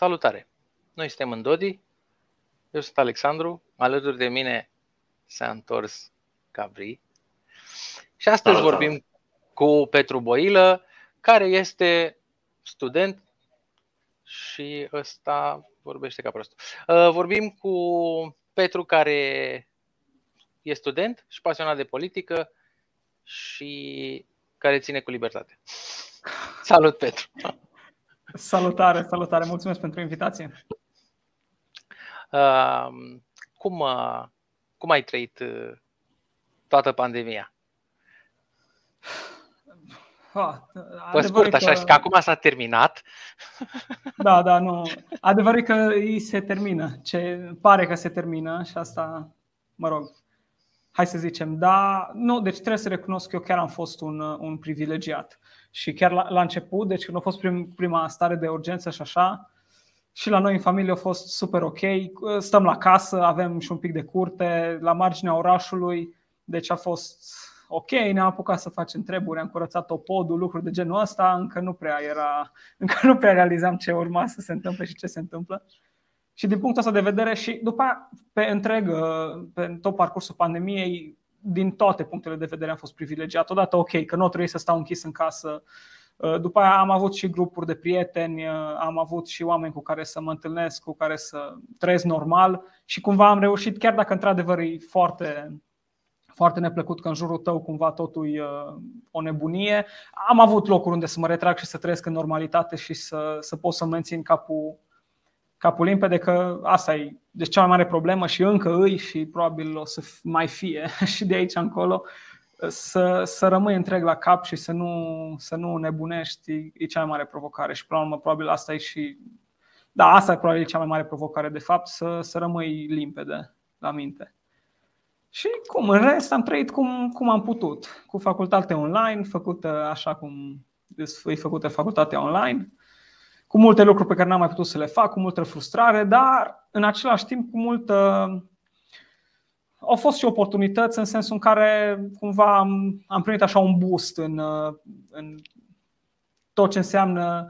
Salutare! Noi suntem în Dodi, eu sunt Alexandru, alături de mine s-a întors Gabri și astăzi Salut, vorbim cu Petru Boilă, care este student și ăsta vorbește ca prostul. Uh, Vorbim cu Petru care e student și pasionat de politică și care ține cu libertate. Salut, Petru! Salutare, salutare, mulțumesc pentru invitație. Uh, cum, uh, cum ai trăit uh, toată pandemia? Ha, Pe adevărul scurt, e așa, și că acum s-a terminat. Da, da, nu. Adevărul e că îi se termină. Ce pare că se termină și asta, mă rog, hai să zicem. Da, nu, deci trebuie să recunosc că eu chiar am fost un, un privilegiat. Și chiar la, la început, deci când a fost prim, prima stare de urgență și așa, și la noi în familie a fost super ok. Stăm la casă, avem și un pic de curte, la marginea orașului, deci a fost ok, ne-am apucat să facem treburi, am curățat opodul, lucruri de genul ăsta, încă nu prea era, încă nu prea realizam ce urma să se întâmple și ce se întâmplă. Și din punctul ăsta de vedere și după aia, pe întreg, pe tot parcursul pandemiei, din toate punctele de vedere am fost privilegiat. Odată ok, că nu trebuie să stau închis în casă. După aia am avut și grupuri de prieteni, am avut și oameni cu care să mă întâlnesc, cu care să trăiesc normal și cumva am reușit, chiar dacă într-adevăr e foarte, foarte neplăcut că în jurul tău cumva totul e o nebunie. Am avut locuri unde să mă retrag și să trăiesc în normalitate și să, să pot să mențin capul, capul limpede că asta e deci cea mai mare problemă și încă îi și probabil o să mai fie și de aici încolo să, să rămâi întreg la cap și să nu, să nu nebunești e cea mai mare provocare. Și până la urmă probabil asta e și da, asta e probabil cea mai mare provocare de fapt, să, să rămâi limpede la minte. Și cum, în rest am trăit cum, cum am putut, cu facultate online, făcută așa cum e făcută facultatea online, cu multe lucruri pe care n-am mai putut să le fac, cu multă frustrare, dar în același timp cu multă. Au fost și oportunități în sensul în care cumva am, am primit așa un boost în, în tot ce înseamnă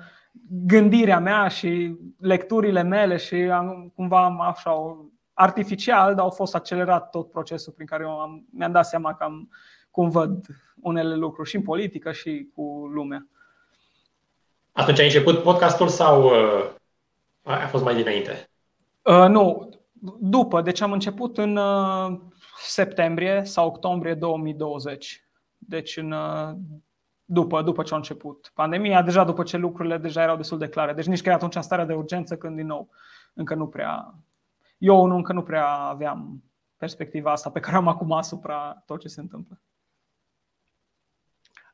gândirea mea și lecturile mele și am, cumva am așa artificial, dar au fost accelerat tot procesul prin care eu am, mi-am dat seama că am, cum văd unele lucruri și în politică și cu lumea. Atunci ai început podcastul sau uh, a fost mai dinainte? Uh, nu, după. Deci am început în uh, septembrie sau octombrie 2020. Deci în, uh, după, după ce a început pandemia, deja după ce lucrurile deja erau destul de clare. Deci nici că atunci în starea de urgență când din nou încă nu prea eu nu, încă nu prea aveam perspectiva asta pe care am acum asupra tot ce se întâmplă.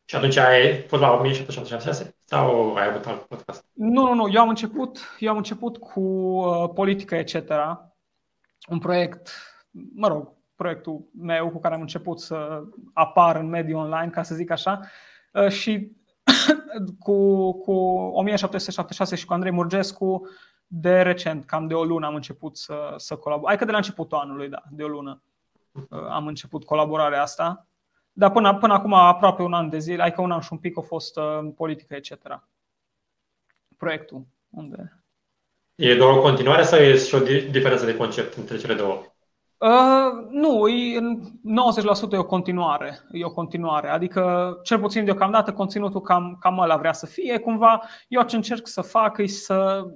Și atunci ai fost la 1776 sau ai avut alt podcast? Nu, nu, nu. Eu am început, eu am început cu uh, politică, etc. Un proiect, mă rog, proiectul meu cu care am început să apar în mediul online, ca să zic așa, uh, și cu, cu 1776 și cu Andrei Murgescu de recent, cam de o lună am început să, să colaborăm. Adică de la începutul anului, da, de o lună uh, am început colaborarea asta. Dar până, până acum aproape un an de zile, adică un an și un pic a fost în uh, politică, etc. Proiectul. Unde... E doar o continuare sau e și o diferență de concept între cele două? Uh, nu, e, 90% e o continuare. E o continuare. Adică, cel puțin deocamdată, conținutul cam, cam ăla vrea să fie. Cumva, eu ce încerc să fac e să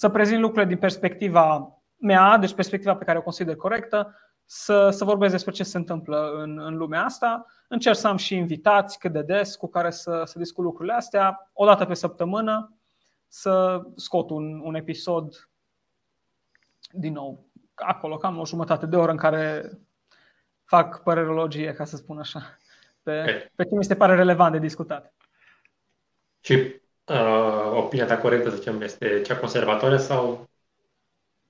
să prezint lucrurile din perspectiva mea, deci perspectiva pe care o consider corectă, să, să vorbesc despre ce se întâmplă în, în lumea asta. Încerc să am și invitați cât de des cu care să, să discut lucrurile astea, o dată pe săptămână, să scot un, un episod din nou acolo, cam o jumătate de oră în care fac părerologie, ca să spun așa, pe, pe ce mi se pare relevant de discutat. Și uh, opinia ta corectă, să zicem, este cea conservatoare sau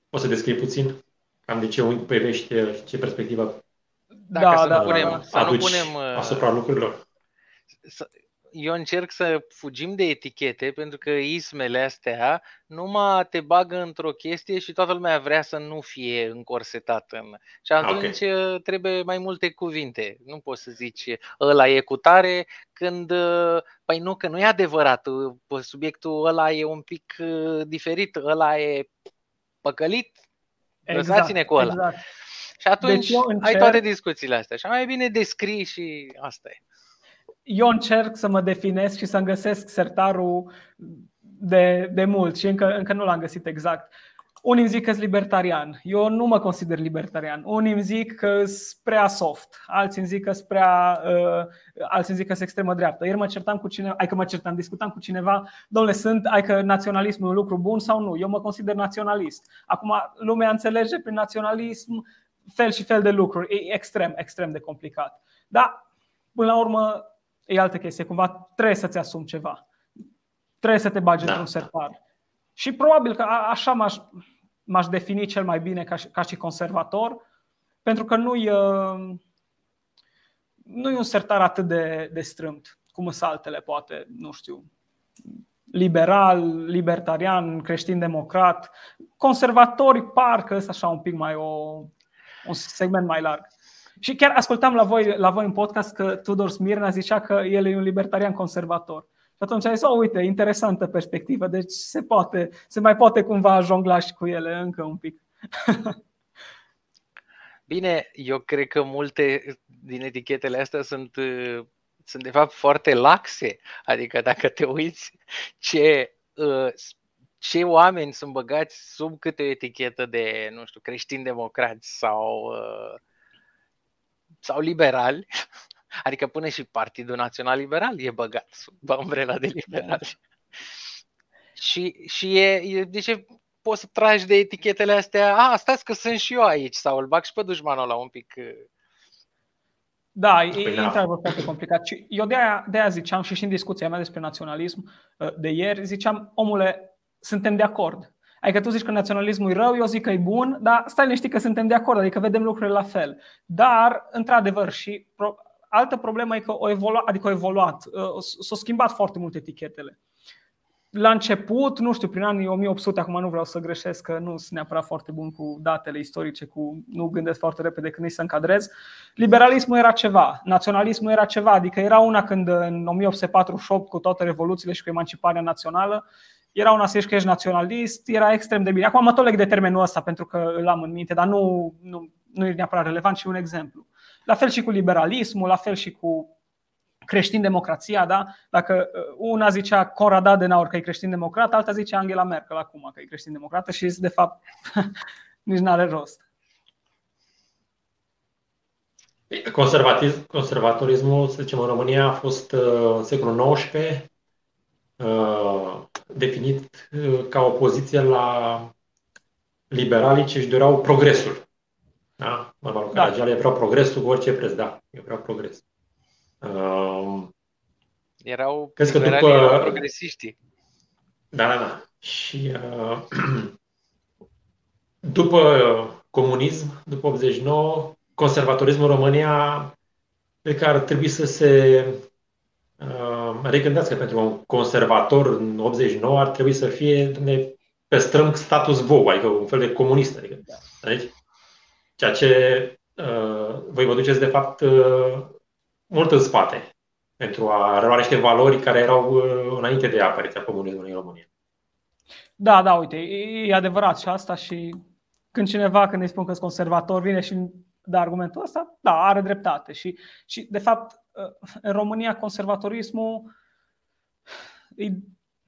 poți să descrii puțin cam de ce unghi privești și ce perspectivă Dacă da, să, da, nu punem, da, să nu punem asupra lucrurilor? Să, eu încerc să fugim de etichete pentru că ismele astea numai te bagă într-o chestie și toată lumea vrea să nu fie încorsetat în. Și atunci okay. trebuie mai multe cuvinte. Nu poți să zici ăla e cu tare când păi nu că nu e adevărat. Subiectul ăla e un pic diferit, ăla e păcălit. Exact, Lăsați-ne cu ăla. Exact. Și atunci deci încerc... ai toate discuțiile astea. Și mai bine descrii și asta e eu încerc să mă definesc și să-mi găsesc sertarul de, de mult și încă, încă nu l-am găsit exact. Unii îmi zic că sunt libertarian. Eu nu mă consider libertarian. Unii îmi zic că sunt prea soft. Alții îmi zic că sunt prea. Uh, alții îmi zic că sunt extremă dreaptă. Ieri mă certam cu cineva, ai că mă certam, discutam cu cineva, domnule, sunt, ai că naționalismul e un lucru bun sau nu? Eu mă consider naționalist. Acum, lumea înțelege prin naționalism fel și fel de lucruri. E extrem, extrem de complicat. Dar, până la urmă, e altă chestie. Cumva trebuie să-ți asumi ceva. Trebuie să te bagi da. într-un sertar. Și probabil că așa m-aș, m-aș defini cel mai bine ca și, ca și conservator, pentru că nu e, nu e un sertar atât de, de strâmt cum sunt altele, poate, nu știu, liberal, libertarian, creștin-democrat. Conservatorii parcă sunt așa un pic mai o, un segment mai larg. Și chiar ascultam la voi, la voi în podcast că Tudor Smirna zicea că el e un libertarian conservator. Și atunci ai zis, oh, uite, interesantă perspectivă, deci se poate, se mai poate cumva jongla și cu ele încă un pic. Bine, eu cred că multe din etichetele astea sunt, sunt de fapt foarte laxe. Adică dacă te uiți ce, ce oameni sunt băgați sub câte o etichetă de, nu știu, creștini-democrați sau uh, sau liberali, adică până și Partidul Național Liberal e băgat sub umbrela de liberali. și, și e, e, de ce poți să tragi de etichetele astea, a, stați că sunt și eu aici, sau îl bag și pe dușmanul ăla un pic. Da, e, păi da. într-adevăr foarte complicat. Și eu de aia, de aia ziceam și, și în discuția mea despre naționalism uh, de ieri, ziceam, omule, suntem de acord. Adică tu zici că naționalismul e rău, eu zic că e bun, dar stai liniștit că suntem de acord, adică vedem lucrurile la fel. Dar, într-adevăr, și pro- altă problemă e că o evoluat, adică o evoluat, uh, s-au schimbat foarte mult etichetele. La început, nu știu, prin anii 1800, acum nu vreau să greșesc, că nu sunt neapărat foarte bun cu datele istorice, cu nu gândesc foarte repede când îi să încadrez. Liberalismul era ceva, naționalismul era ceva, adică era una când în 1848, cu toate revoluțiile și cu emanciparea națională, era un aseși că ești naționalist, era extrem de bine. Acum mă tot leg de termenul ăsta pentru că îl am în minte, dar nu, nu, nu e neapărat relevant, ci un exemplu. La fel și cu liberalismul, la fel și cu creștin-democrația, da? Dacă uh, una zicea Conrad Adenauer că e creștin-democrat, alta zicea Angela Merkel acum că e creștin-democrată și de fapt nici nu are rost. Conservatism, conservatorismul, să zicem, în România a fost uh, în secolul XIX uh, definit uh, ca opoziție la liberalii ce își doreau progresul. Da? Normal, da. Caragiale vreau progresul cu orice preț, da, eu vreau progres. Uh, erau Crezi că după... erau progresiștii. Da, da, da. Și uh, după comunism, după 89, conservatorismul în România cred că ar trebui să se regândească pentru un conservator în 89 ar trebui să fie ne păstrăm status quo, adică un fel de comunist. Adică, deci, ceea ce uh, voi vă duceți de fapt uh, mult în spate pentru a relua niște valori care erau uh, înainte de apariția comunismului în România. Da, da, uite, e adevărat și asta și când cineva, când îi spun că sunt conservator, vine și dă argumentul ăsta, da, are dreptate. Și, și de fapt, în România conservatorismul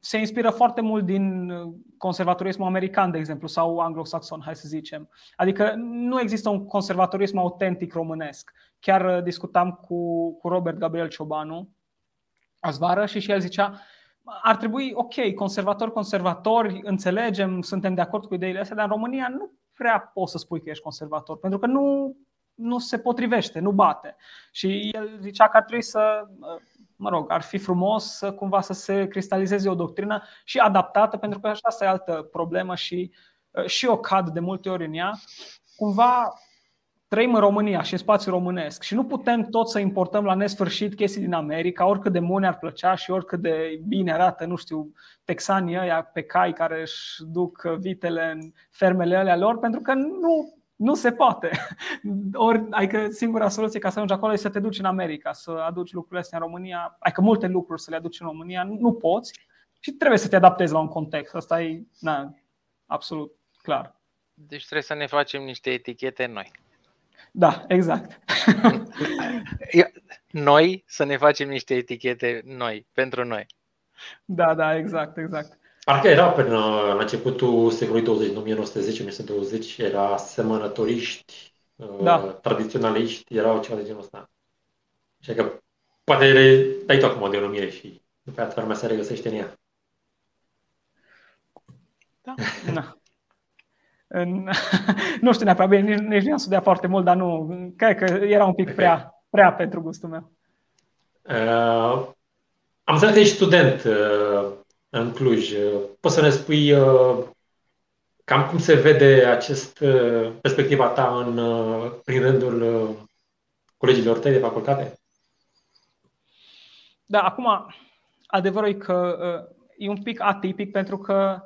se inspiră foarte mult din conservatorismul american, de exemplu, sau anglosaxon, hai să zicem. Adică nu există un conservatorism autentic românesc. Chiar uh, discutam cu, cu Robert Gabriel Ciobanu azvară și și el zicea ar trebui, ok, conservatori, conservatori, înțelegem, suntem de acord cu ideile astea, dar în România nu prea poți să spui că ești conservator, pentru că nu, nu se potrivește, nu bate. Și el zicea că ar trebui să, mă rog, ar fi frumos să cumva să se cristalizeze o doctrină și adaptată, pentru că așa asta e altă problemă și, și o cad de multe ori în ea. Cumva trăim în România și în spațiu românesc și nu putem tot să importăm la nesfârșit chestii din America, oricât de bune ar plăcea și oricât de bine arată, nu știu, texanii ăia pe cai care își duc vitele în fermele alea lor, pentru că nu, nu se poate. Ori, adică singura soluție ca să ajungi acolo e să te duci în America, să aduci lucrurile astea în România, adică multe lucruri să le aduci în România, nu poți și trebuie să te adaptezi la un context. Asta e na, absolut clar. Deci trebuie să ne facem niște etichete noi. Da, exact. Noi să ne facem niște etichete noi, pentru noi. Da, da, exact, exact. Parcă era până la începutul secolului 20, în 1910-1920, era semănătoriști, da. Uh, tradiționaliști, erau ceva de genul ăsta. Și că poate le dai tu acum o denumire și după aceea lumea se regăsește în ea. Da. da în, nu știu neapărat bine, nici, nici nu am studiat foarte mult, dar nu, cred că era un pic prea, prea pentru gustul meu. Uh, am înțeles că ești student uh, în Cluj. Poți să ne spui uh, cam cum se vede acest uh, perspectiva ta în, uh, prin rândul uh, colegilor tăi de facultate? Da, acum, adevărul e că uh, e un pic atipic pentru că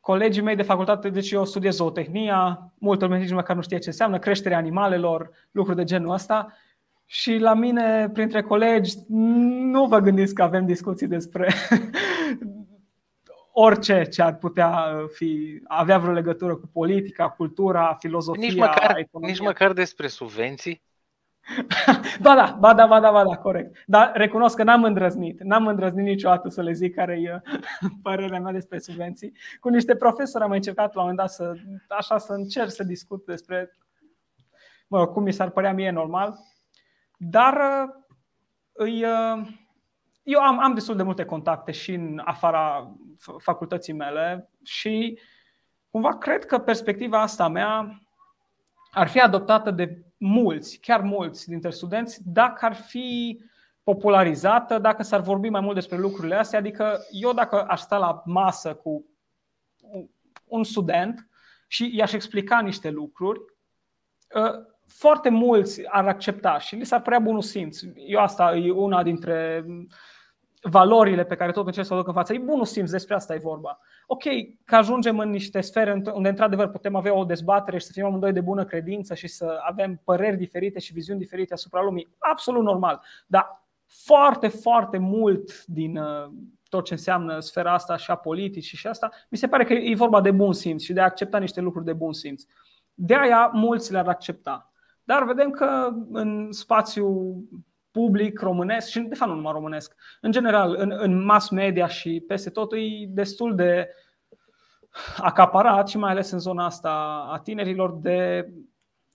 colegii mei de facultate, deci eu studiez zootehnia, multă lume nici măcar nu știe ce înseamnă, creșterea animalelor, lucruri de genul ăsta. Și la mine, printre colegi, nu vă gândiți că avem discuții despre orice ce ar putea fi, avea vreo legătură cu politica, cultura, filozofia, nici măcar, economia. Nici măcar despre subvenții? ba da, ba da, ba da, ba da, corect. Dar recunosc că n-am îndrăznit. N-am îndrăznit niciodată să le zic care e părerea mea despre subvenții. Cu niște profesori am mai încercat la un moment dat să, așa, să încerc să discut despre mă, cum mi s-ar părea mie normal. Dar îi, eu am, am destul de multe contacte și în afara facultății mele și cumva cred că perspectiva asta mea ar fi adoptată de mulți, chiar mulți dintre studenți, dacă ar fi popularizată, dacă s-ar vorbi mai mult despre lucrurile astea. Adică eu dacă aș sta la masă cu un student și i-aș explica niște lucruri, ă, foarte mulți ar accepta și li s-ar părea bunul simț. Eu asta e una dintre valorile pe care tot încerc să o duc în față. E bunul simț, despre asta e vorba. Ok, că ajungem în niște sfere unde într-adevăr putem avea o dezbatere și să fim amândoi de bună credință și să avem păreri diferite și viziuni diferite asupra lumii. Absolut normal. Dar foarte, foarte mult din uh, tot ce înseamnă sfera asta și a politicii și asta, mi se pare că e vorba de bun simț și de a accepta niște lucruri de bun simț. De aia mulți le-ar accepta. Dar vedem că în spațiu public românesc și de fapt nu numai românesc, în general în, în mass media și peste tot e destul de acaparat și mai ales în zona asta a tinerilor de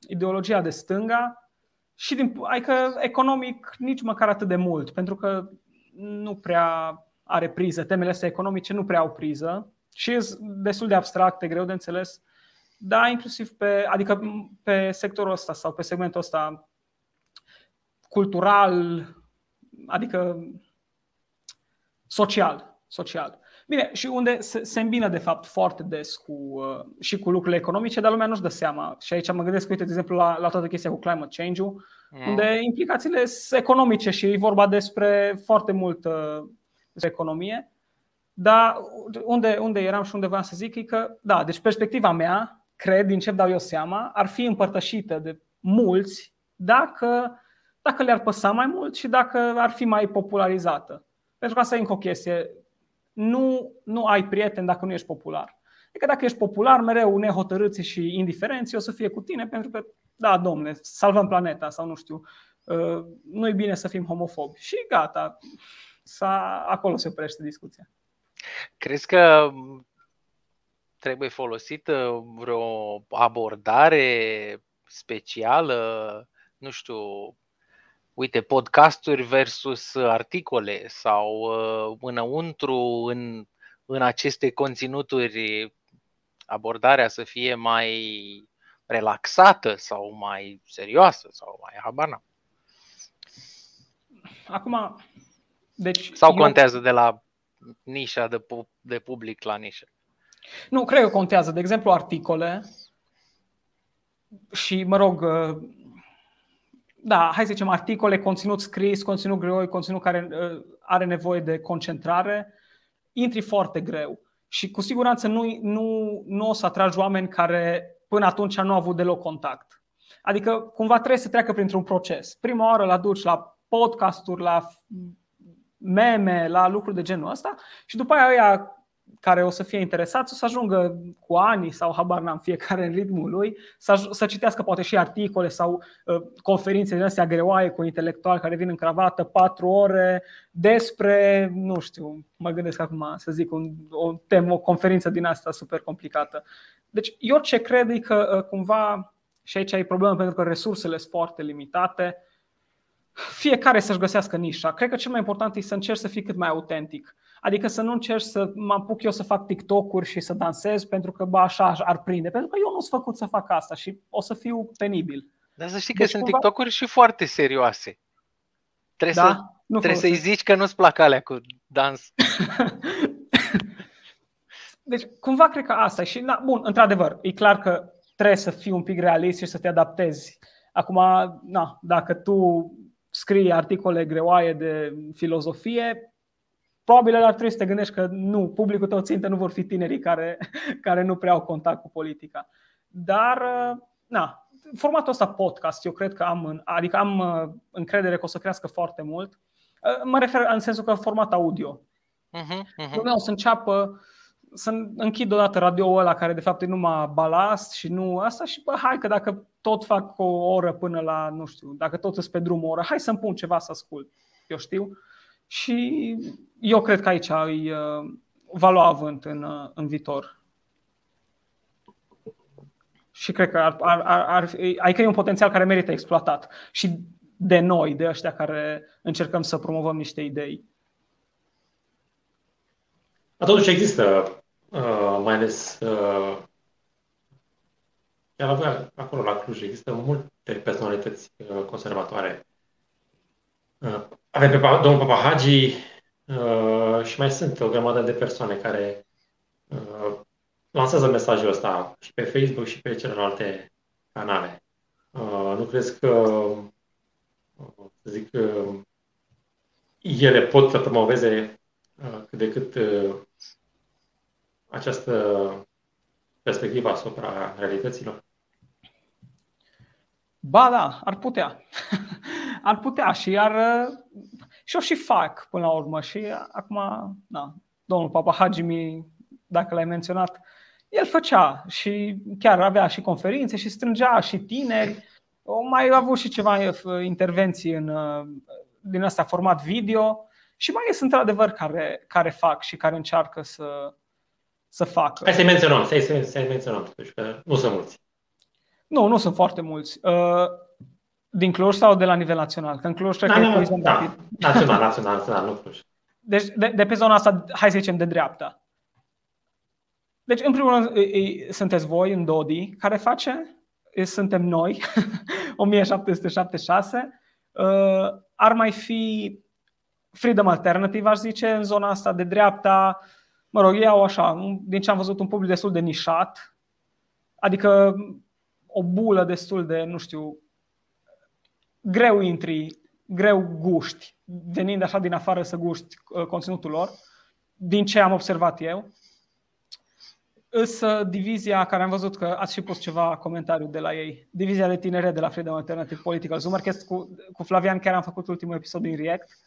ideologia de stânga și din, adică economic nici măcar atât de mult, pentru că nu prea are priză. Temele astea economice nu prea au priză și sunt destul de abstracte, greu de înțeles. Da, inclusiv pe, adică pe sectorul ăsta sau pe segmentul ăsta cultural, adică social. social. Bine, și unde se, se îmbină de fapt foarte des cu, uh, și cu lucrurile economice, dar lumea nu-și dă seama. Și aici mă gândesc, uite, de exemplu, la, la toată chestia cu climate change-ul, mm. unde implicațiile sunt economice și e vorba despre foarte mult uh, despre economie. Dar unde, unde eram și unde vreau să zic e că, da, deci perspectiva mea, cred, din ce dau eu seama, ar fi împărtășită de mulți dacă dacă le-ar păsa mai mult și dacă ar fi mai popularizată. Pentru că asta e încă o chestie. Nu, nu ai prieten dacă nu ești popular. Adică dacă ești popular, mereu nehotărâți și indiferenți, o să fie cu tine pentru că, da, domne, salvăm planeta sau nu știu, uh, nu e bine să fim homofobi. Și gata, s-a, acolo se oprește discuția. Crezi că trebuie folosită vreo abordare specială, nu știu, uite, podcasturi versus articole sau uh, înăuntru în, în aceste conținuturi abordarea să fie mai relaxată sau mai serioasă sau mai habana. Acum, deci sau contează eu... de la nișa de, pu- de public la nișă? Nu, cred că contează. De exemplu, articole și, mă rog, uh, da, hai să zicem, articole, conținut scris, conținut greu, conținut care uh, are nevoie de concentrare, intri foarte greu. Și cu siguranță nu, nu, nu o să atragi oameni care până atunci nu au avut deloc contact. Adică cumva trebuie să treacă printr-un proces. Prima oară la duci la podcasturi, la meme, la lucruri de genul ăsta și după aia ăia care o să fie interesați o să ajungă cu ani sau habar n-am fiecare în ritmul lui să, să citească poate și articole sau uh, conferințe din astea greoaie cu intelectuali care vin în cravată patru ore despre, nu știu, mă gândesc acum să zic un, o temă, o conferință din asta super complicată. Deci eu ce cred e că uh, cumva și aici ai problemă pentru că resursele sunt foarte limitate fiecare să-și găsească nișa. Cred că cel mai important e să încerci să fii cât mai autentic. Adică să nu încerci să mă apuc eu să fac TikTok-uri și să dansez pentru că bă, așa ar prinde. Pentru că eu nu sunt făcut să fac asta și o să fiu penibil. Dar să știi că deci, sunt cumva... TikTok-uri și foarte serioase. Trebuie, da? să, nu trebuie să-i zici că nu-ți plac alea cu dans. deci, cumva cred că asta e. Și, na, bun, într-adevăr, e clar că trebuie să fii un pic realist și să te adaptezi. Acum, na, dacă tu scrii articole greoaie de filozofie, probabil ar trebui să te gândești că nu, publicul tău țintă nu vor fi tinerii care, care nu prea au contact cu politica. Dar, na, formatul ăsta podcast, eu cred că am, adică am uh, încredere că o să crească foarte mult. Uh, mă refer în sensul că format audio. Uh-huh, uh-huh. Lumea o să înceapă să închid odată radio-ul ăla care de fapt e numai balast și nu asta și bă, hai că dacă tot fac o oră până la, nu știu, dacă tot sunt pe drum o oră, hai să-mi pun ceva să ascult, eu știu. Și eu cred că aici îi uh, va lua avânt în, uh, în viitor. Și cred că ar, ar, ar, ar, adică e un potențial care merită exploatat. Și de noi, de ăștia care încercăm să promovăm niște idei. Totuși există, uh, mai ales uh, chiar avea acolo la Cluj, există multe personalități uh, conservatoare. Uh, avem pe domnul Papahagi uh, și mai sunt o grămadă de persoane care uh, lansează mesajul ăsta și pe Facebook și pe celelalte canale. Uh, nu crezi că, uh, să zic, uh, ele pot să promoveze uh, cât de cât uh, această perspectivă asupra realităților? Ba da, ar putea. ar putea și ar și o și fac până la urmă. Și acum, da, domnul Papa Hagimi, dacă l-ai menționat, el făcea și chiar avea și conferințe și strângea și tineri. O mai avut și ceva intervenții în, din asta format video și mai sunt într-adevăr care, care fac și care încearcă să, să facă. Hai să-i menționăm, să-i, să-i menționăm, totuși, că nu sunt mulți. Nu, nu sunt foarte mulți. Uh, din Cluj sau de la nivel național? Că în Cluj cred da, că da, e da, național, național, național, nu Cluj. Deci de, de pe zona asta, hai să zicem, de dreapta. Deci, în primul rând, sunteți voi în Dodi, care face? Suntem noi, 1776. Uh, ar mai fi Freedom Alternative, aș zice, în zona asta de dreapta. Mă rog, iau așa, din ce am văzut, un public destul de nișat. Adică o bulă destul de, nu știu, greu intri, greu guști, venind așa din afară să guști uh, conținutul lor, din ce am observat eu. Însă divizia care am văzut că ați și pus ceva comentariu de la ei, divizia de tinere de la Freedom Alternative Political Zoomercast, cu, cu Flavian chiar am făcut ultimul episod din React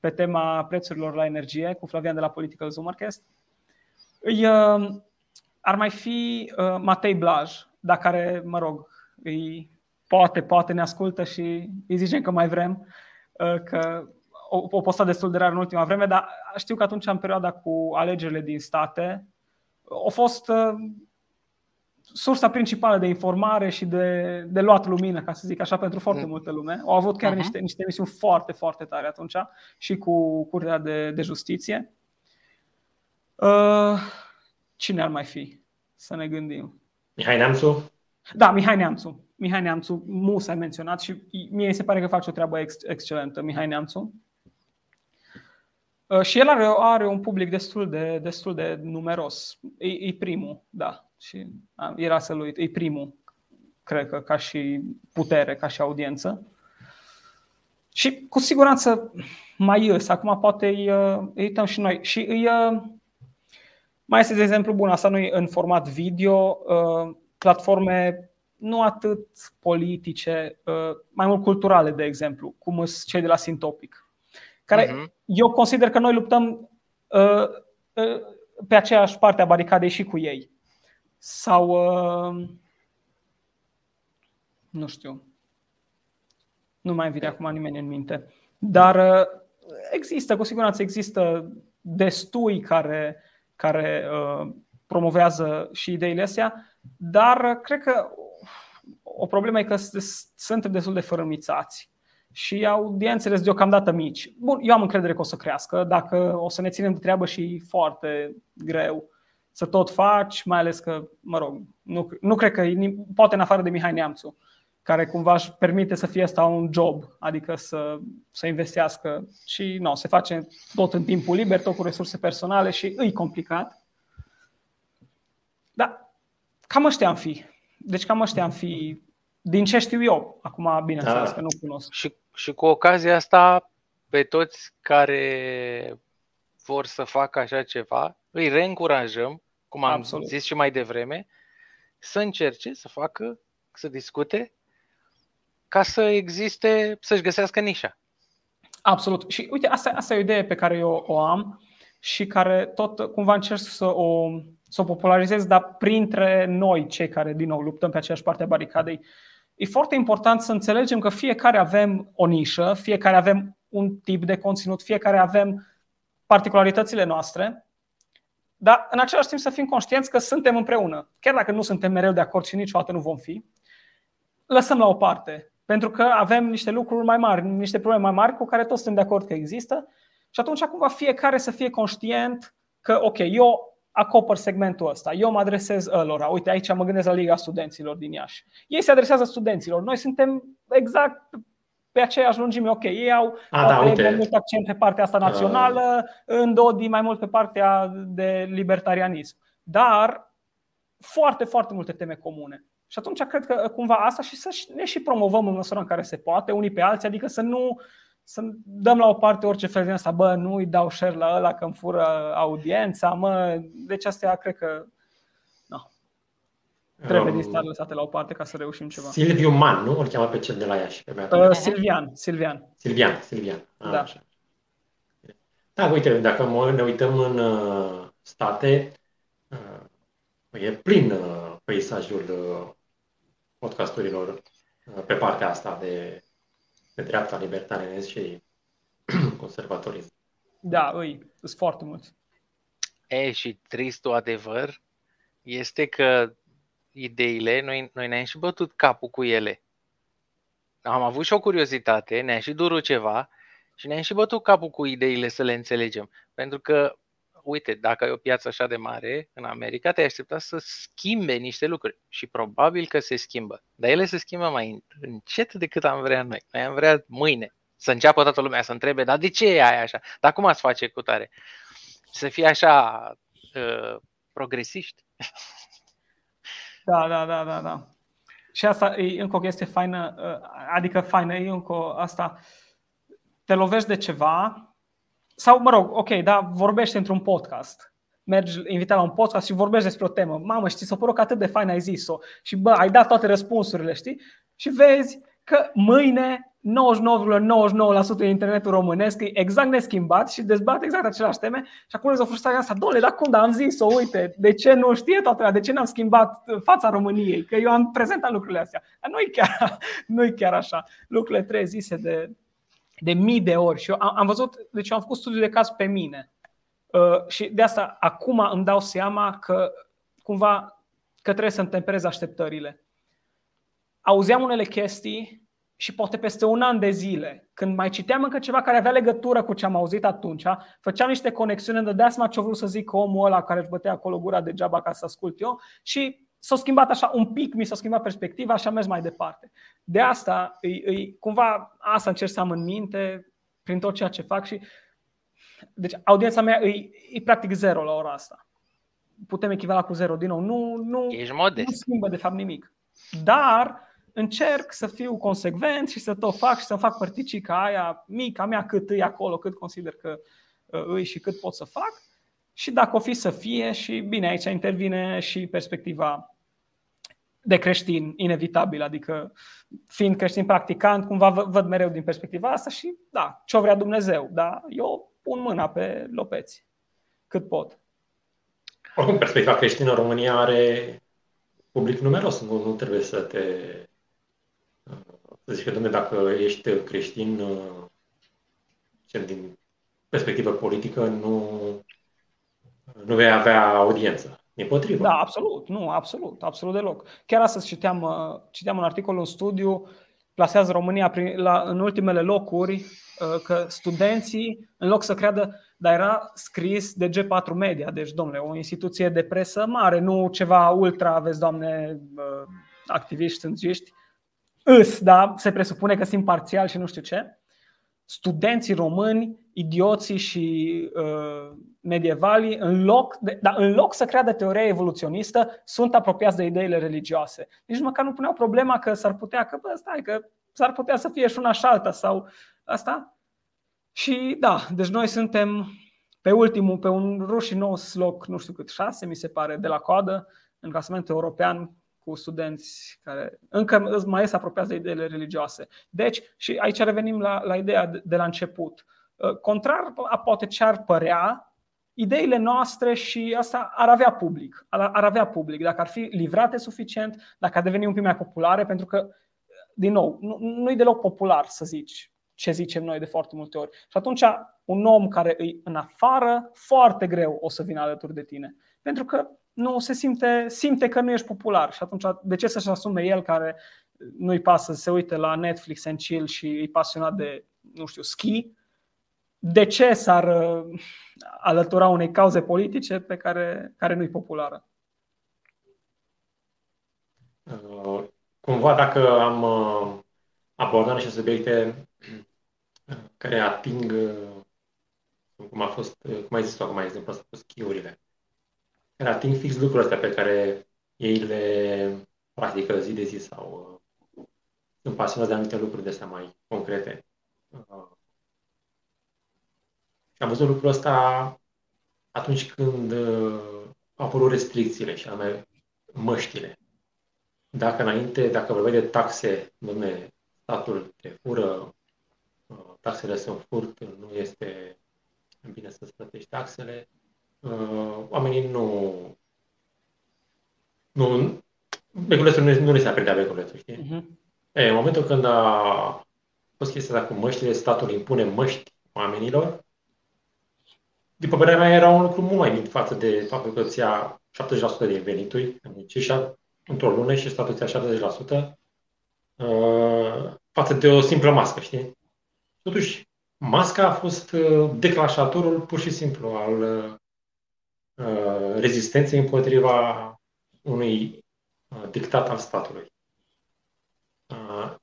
pe tema prețurilor la energie, cu Flavian de la Political Zoomercast. Îi, uh, ar mai fi uh, Matei Blaj, dar care, mă rog, îi, poate, poate ne ascultă și îi zicem că mai vrem, uh, că o, o postat destul de rar în ultima vreme, dar știu că atunci, în perioada cu alegerile din state, a fost uh, sursa principală de informare și de, de luat lumină, ca să zic așa, pentru foarte mm. multă lume. Au avut chiar uh-huh. niște, niște emisiuni foarte, foarte tare atunci și cu Curtea de, de Justiție. Uh, cine ar mai fi? Să ne gândim. Mihai Neamțu? Da, Mihai Neamțu. Mihai Neamțu, Mus ai menționat și mie se pare că face o treabă ex- excelentă, Mihai Neamțu. Uh, și el are, are un public destul de, destul de numeros. E, e primul, da. Și era să-l uit. E primul, cred că, ca și putere, ca și audiență. Și cu siguranță mai ies. Acum poate îi, îi uităm și noi. Și îi, mai este de exemplu bun, asta nu e în format video, platforme nu atât politice, mai mult culturale, de exemplu, cum sunt cei de la Sintopic, care uh-huh. eu consider că noi luptăm pe aceeași parte a baricadei și cu ei. Sau, nu știu, nu mai vine acum nimeni în minte. Dar uh, există, cu siguranță există destui care, care uh, promovează și ideile astea, dar cred că o problemă e că suntem destul de fărâmițați și audiențele sunt deocamdată mici. Bun, eu am încredere că o să crească, dacă o să ne ținem de treabă și foarte greu să tot faci, mai ales că, mă rog, nu, nu cred că, poate în afară de Mihai Neamțu, care cumva își permite să fie asta un job, adică să, să investească și nu, se face tot în timpul liber, tot cu resurse personale și îi complicat. Dar cam ăștia am fi. Deci cam ăștia am fi din ce știu eu. Acum, bineînțeles da. că nu cunosc. Și, și cu ocazia asta, pe toți care vor să facă așa ceva, îi reîncurajăm, cum am Absolut. zis și mai devreme, să încerce să facă, să discute ca să existe, să-și găsească nișa. Absolut. Și uite, asta, asta e o idee pe care eu o am și care tot cumva încerc să o, să o popularizez, dar printre noi, cei care, din nou, luptăm pe aceeași parte a baricadei, e foarte important să înțelegem că fiecare avem o nișă, fiecare avem un tip de conținut, fiecare avem particularitățile noastre, dar în același timp să fim conștienți că suntem împreună. Chiar dacă nu suntem mereu de acord și niciodată nu vom fi, lăsăm la o parte pentru că avem niște lucruri mai mari, niște probleme mai mari cu care toți suntem de acord că există și atunci cumva fiecare să fie conștient că, ok, eu acopăr segmentul ăsta, eu mă adresez ălora. Uite, aici mă gândesc la Liga Studenților din Iași. Ei se adresează studenților. Noi suntem exact pe aceeași lungime. Ok, ei au A, da, uite. mai mult accent pe partea asta națională, uh. în Dodi mai mult pe partea de libertarianism. Dar foarte, foarte multe teme comune. Și atunci cred că cumva asta și să ne și promovăm în măsura în care se poate, unii pe alții, adică să nu să dăm la o parte orice fel din asta, bă, nu îi dau share la ăla că îmi fură audiența, mă, deci astea cred că no, trebuie um, din start lăsate la o parte ca să reușim ceva. Silviu Man, nu? Îl cheamă pe cel de la Iași. Pe uh, Silvian, Silvian. Silvian, Silvian. A, da. Așa. Da, uite, dacă ne uităm în uh, state, uh, e plin uh, peisajul uh, podcasturilor uh, pe partea asta de, de dreapta libertarianism și conservatorism. Da, îi, sunt foarte mulți. E, și tristul adevăr este că ideile, noi, noi ne-am și bătut capul cu ele. Am avut și o curiozitate, ne-a și durut ceva și ne-am și bătut capul cu ideile să le înțelegem. Pentru că uite, dacă ai o piață așa de mare în America, te-ai aștepta să schimbe niște lucruri și probabil că se schimbă. Dar ele se schimbă mai încet decât am vrea noi. Noi am vrea mâine să înceapă toată lumea să întrebe, dar de ce e aia așa? Dar cum ați face cu tare? Să fie așa uh, progresiști. Da, da, da, da, da. Și asta e încă o chestie faină, uh, adică faină, e încă asta, te lovești de ceva sau, mă rog, ok, da, vorbește într-un podcast. Mergi invitat la un podcast și vorbești despre o temă. Mamă, știi, s-a părut că atât de fain ai zis-o. Și bă, ai dat toate răspunsurile, știi? Și vezi că mâine 99,99% din internetul românesc e exact neschimbat și dezbate exact aceleași teme și acum o frustrare asta, dole, dar cum, dar am zis-o, uite, de ce nu știe toată lumea, de ce n-am schimbat fața României, că eu am prezentat lucrurile astea. Dar nu e chiar, nu e chiar așa. Lucrurile trebuie zise de, de mii de ori și eu am, am văzut, deci eu am făcut studiu de caz pe mine uh, și de asta acum îmi dau seama că cumva că trebuie să întemperez așteptările. Auzeam unele chestii și poate peste un an de zile, când mai citeam încă ceva care avea legătură cu ce am auzit atunci, făceam niște conexiuni, îmi dădea seama ce-a vrut să zic omul ăla care își bătea acolo gura degeaba ca să ascult eu și s-a schimbat așa un pic, mi s-a schimbat perspectiva și am mers mai departe. De asta, îi, îi, cumva, asta încerc să am în minte prin tot ceea ce fac și deci audiența mea e, e practic zero la ora asta. Putem echivala cu zero din nou. Nu, nu, Ești modest. nu schimbă de fapt nimic. Dar încerc să fiu consecvent și să tot fac și să fac părticica aia mica mea cât îi acolo, cât consider că uh, îi și cât pot să fac. Și dacă o fi să fie, și bine, aici intervine și perspectiva de creștin, inevitabil, adică fiind creștin practicant, cumva văd mereu din perspectiva asta și da, ce-o vrea Dumnezeu, da, eu pun mâna pe lopeți cât pot. Oricum, perspectiva creștină în România are public numeros, nu, nu trebuie să te să zici că, domne, dacă ești creștin, cel din perspectivă politică, nu, nu vei avea audiență. E potrivă. Da, absolut. Nu, absolut. Absolut deloc. Chiar astăzi citeam, uh, citeam un articol, un studiu, plasează România prin, la, în ultimele locuri uh, că studenții, în loc să creadă, dar era scris de G4 Media, deci, domnule, o instituție de presă mare, nu ceva ultra, aveți, doamne, uh, activiști, stângiști, îs, da, se presupune că sunt parțial și nu știu ce studenții români, idioții și uh, medievali, în loc, de, da, în loc să creadă teoria evoluționistă, sunt apropiați de ideile religioase. Nici măcar nu puneau problema că s-ar putea, că bă, stai, că s-ar putea să fie și una și alta sau asta. Și da, deci noi suntem pe ultimul, pe un rușinos loc, nu știu cât, șase, mi se pare, de la coadă, în clasamentul european, cu studenți care încă mai ies apropiați de ideile religioase. Deci, și aici revenim la, la ideea de, de la început. Uh, contrar a poate ce ar părea, ideile noastre și asta ar avea public. Ar, ar avea public dacă ar fi livrate suficient, dacă ar deveni un pic mai populare, pentru că, din nou, nu, nu e deloc popular să zici ce zicem noi de foarte multe ori. Și atunci un om care îi în afară, foarte greu o să vină alături de tine. Pentru că nu se simte, simte că nu ești popular și atunci de ce să-și asume el care nu-i pasă să se uite la Netflix and chill și e pasionat de, nu știu, ski, de ce s-ar uh, alătura unei cauze politice pe care, care nu-i populară? Uh, cumva dacă am uh, abordat niște subiecte care ating, cum a fost, cum ai zis tu acum, exemplu ăsta cu schiurile, care ating fix lucrurile astea pe care ei le practică zi de zi sau uh, sunt pasionați de anumite lucruri de astea mai concrete. Uh, am văzut lucrul ăsta atunci când uh, au apărut restricțiile și anume măștile. Dacă înainte, dacă vorbeai de taxe, domne, statul te fură, uh, taxele sunt furt, nu este bine să-ți plătești taxele, uh, oamenii nu... nu beculețul nu, nu le se apredea beculețul, știi? Uh-huh. E, în momentul când a fost chestia asta cu măștile, statul impune măști oamenilor, după părerea mea, era un lucru mult mai bine față de faptul că îți ia 70% din venituri, într-o lună și statul îți ia 70%, uh, față de o simplă mască, știi? Totuși, masca a fost uh, declanșatorul pur și simplu al uh, Uh, rezistenței împotriva unui uh, dictat al statului. Uh,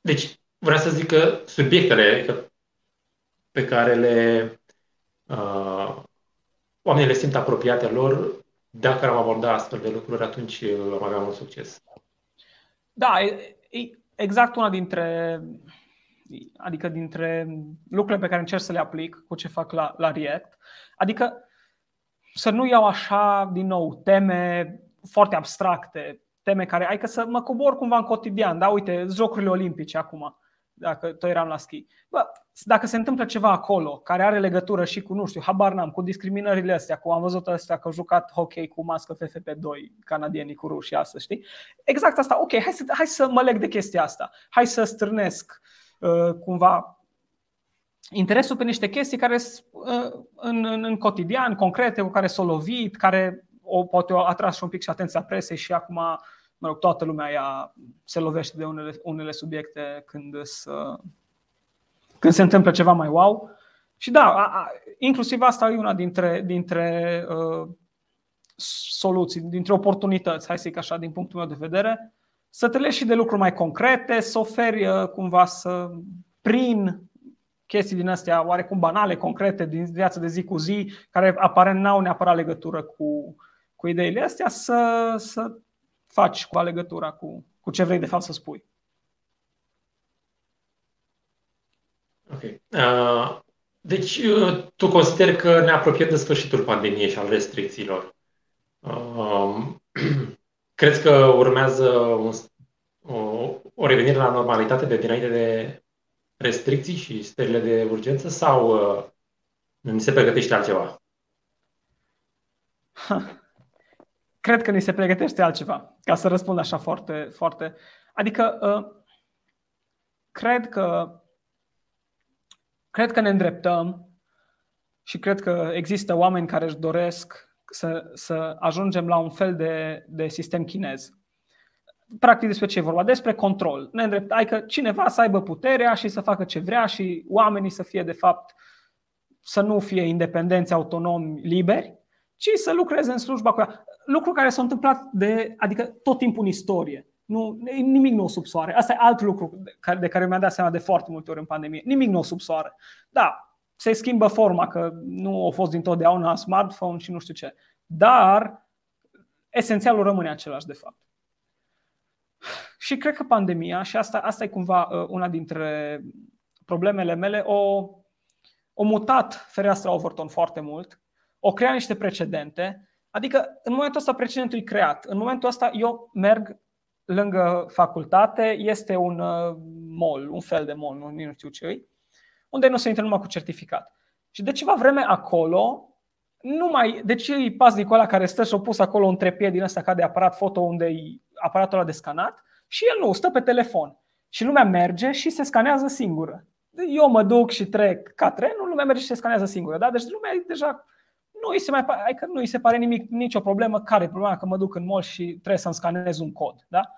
deci, vreau să zic că subiectele pe care le oamenii le simt apropiate lor, dacă am abordat astfel de lucruri, atunci am avea mult succes. Da, e exact una dintre adică dintre lucrurile pe care încerc să le aplic cu ce fac la, la React. Adică să nu iau așa, din nou, teme foarte abstracte, teme care, ai că să mă cobor cumva în cotidian, da, uite, jocurile olimpice acum, dacă tot eram la schi. Bă, dacă se întâmplă ceva acolo care are legătură și cu, nu știu, habar n-am, cu discriminările astea, cu am văzut astea că au jucat hockey cu mască FFP2, canadienii cu rușii asta, știi? Exact asta, ok, hai să, hai să mă leg de chestia asta, hai să strânesc uh, cumva interesul pe niște chestii care sunt uh, în, în, în cotidian, concrete, cu care s-au lovit, care o, poate o atras și un pic și atenția presei și acum mă rog, toată lumea ea se lovește de unele, unele subiecte când, să, când se întâmplă ceva mai wow. Și da, a, a, inclusiv asta e una dintre, dintre uh, soluții, dintre oportunități, hai să zic așa, din punctul meu de vedere, să te și de lucruri mai concrete, să oferi uh, cumva să, prin chestii din astea oarecum banale, concrete, din viața de zi cu zi, care aparent n-au neapărat legătură cu, cu ideile astea, să, să faci cu legătura cu, cu ce vrei de fapt să spui. Ok. Uh, deci, uh, tu consideri că ne apropiem de sfârșitul pandemiei și al restricțiilor. Uh, crezi că urmează un, o, o revenire la normalitate de dinainte de restricții și stările de urgență sau uh, ni se pregătește altceva? Ha. Cred că ni se pregătește altceva, ca să răspund așa foarte, foarte. Adică, uh, cred că cred că ne îndreptăm și cred că există oameni care își doresc să, să ajungem la un fel de, de sistem chinez. Practic despre ce e vorba? Despre control. Ne îndrept, adică cineva să aibă puterea și să facă ce vrea și oamenii să fie de fapt să nu fie independenți, autonomi, liberi, ci să lucreze în slujba cu ea. Lucru care s-a întâmplat de, adică tot timpul în istorie. Nu, nimic nou sub soare. Asta e alt lucru de care mi-am dat seama de foarte multe ori în pandemie. Nimic nou sub soare. Da, se schimbă forma, că nu a fost dintotdeauna smartphone și nu știu ce. Dar esențialul rămâne același, de fapt. Și cred că pandemia, și asta, asta e cumva uh, una dintre problemele mele, o, o mutat fereastra Overton foarte mult, o crea niște precedente, adică în momentul ăsta precedentul e creat. În momentul ăsta eu merg lângă facultate, este un uh, mall, un fel de mall, nu, nu știu ce e, unde nu se intră numai cu certificat. Și de ceva vreme acolo, nu mai, deci e paznicul ăla care stă și a pus acolo un trepie din ăsta ca de aparat foto unde e aparatul ăla de scanat și el nu, stă pe telefon. Și lumea merge și se scanează singură. Eu mă duc și trec ca trenul, lumea merge și se scanează singură. Da? Deci lumea deja nu îi se mai pare, adică nu îi se pare nimic, nicio problemă. Care e problema? Că mă duc în mall și trebuie să-mi scanez un cod. Da?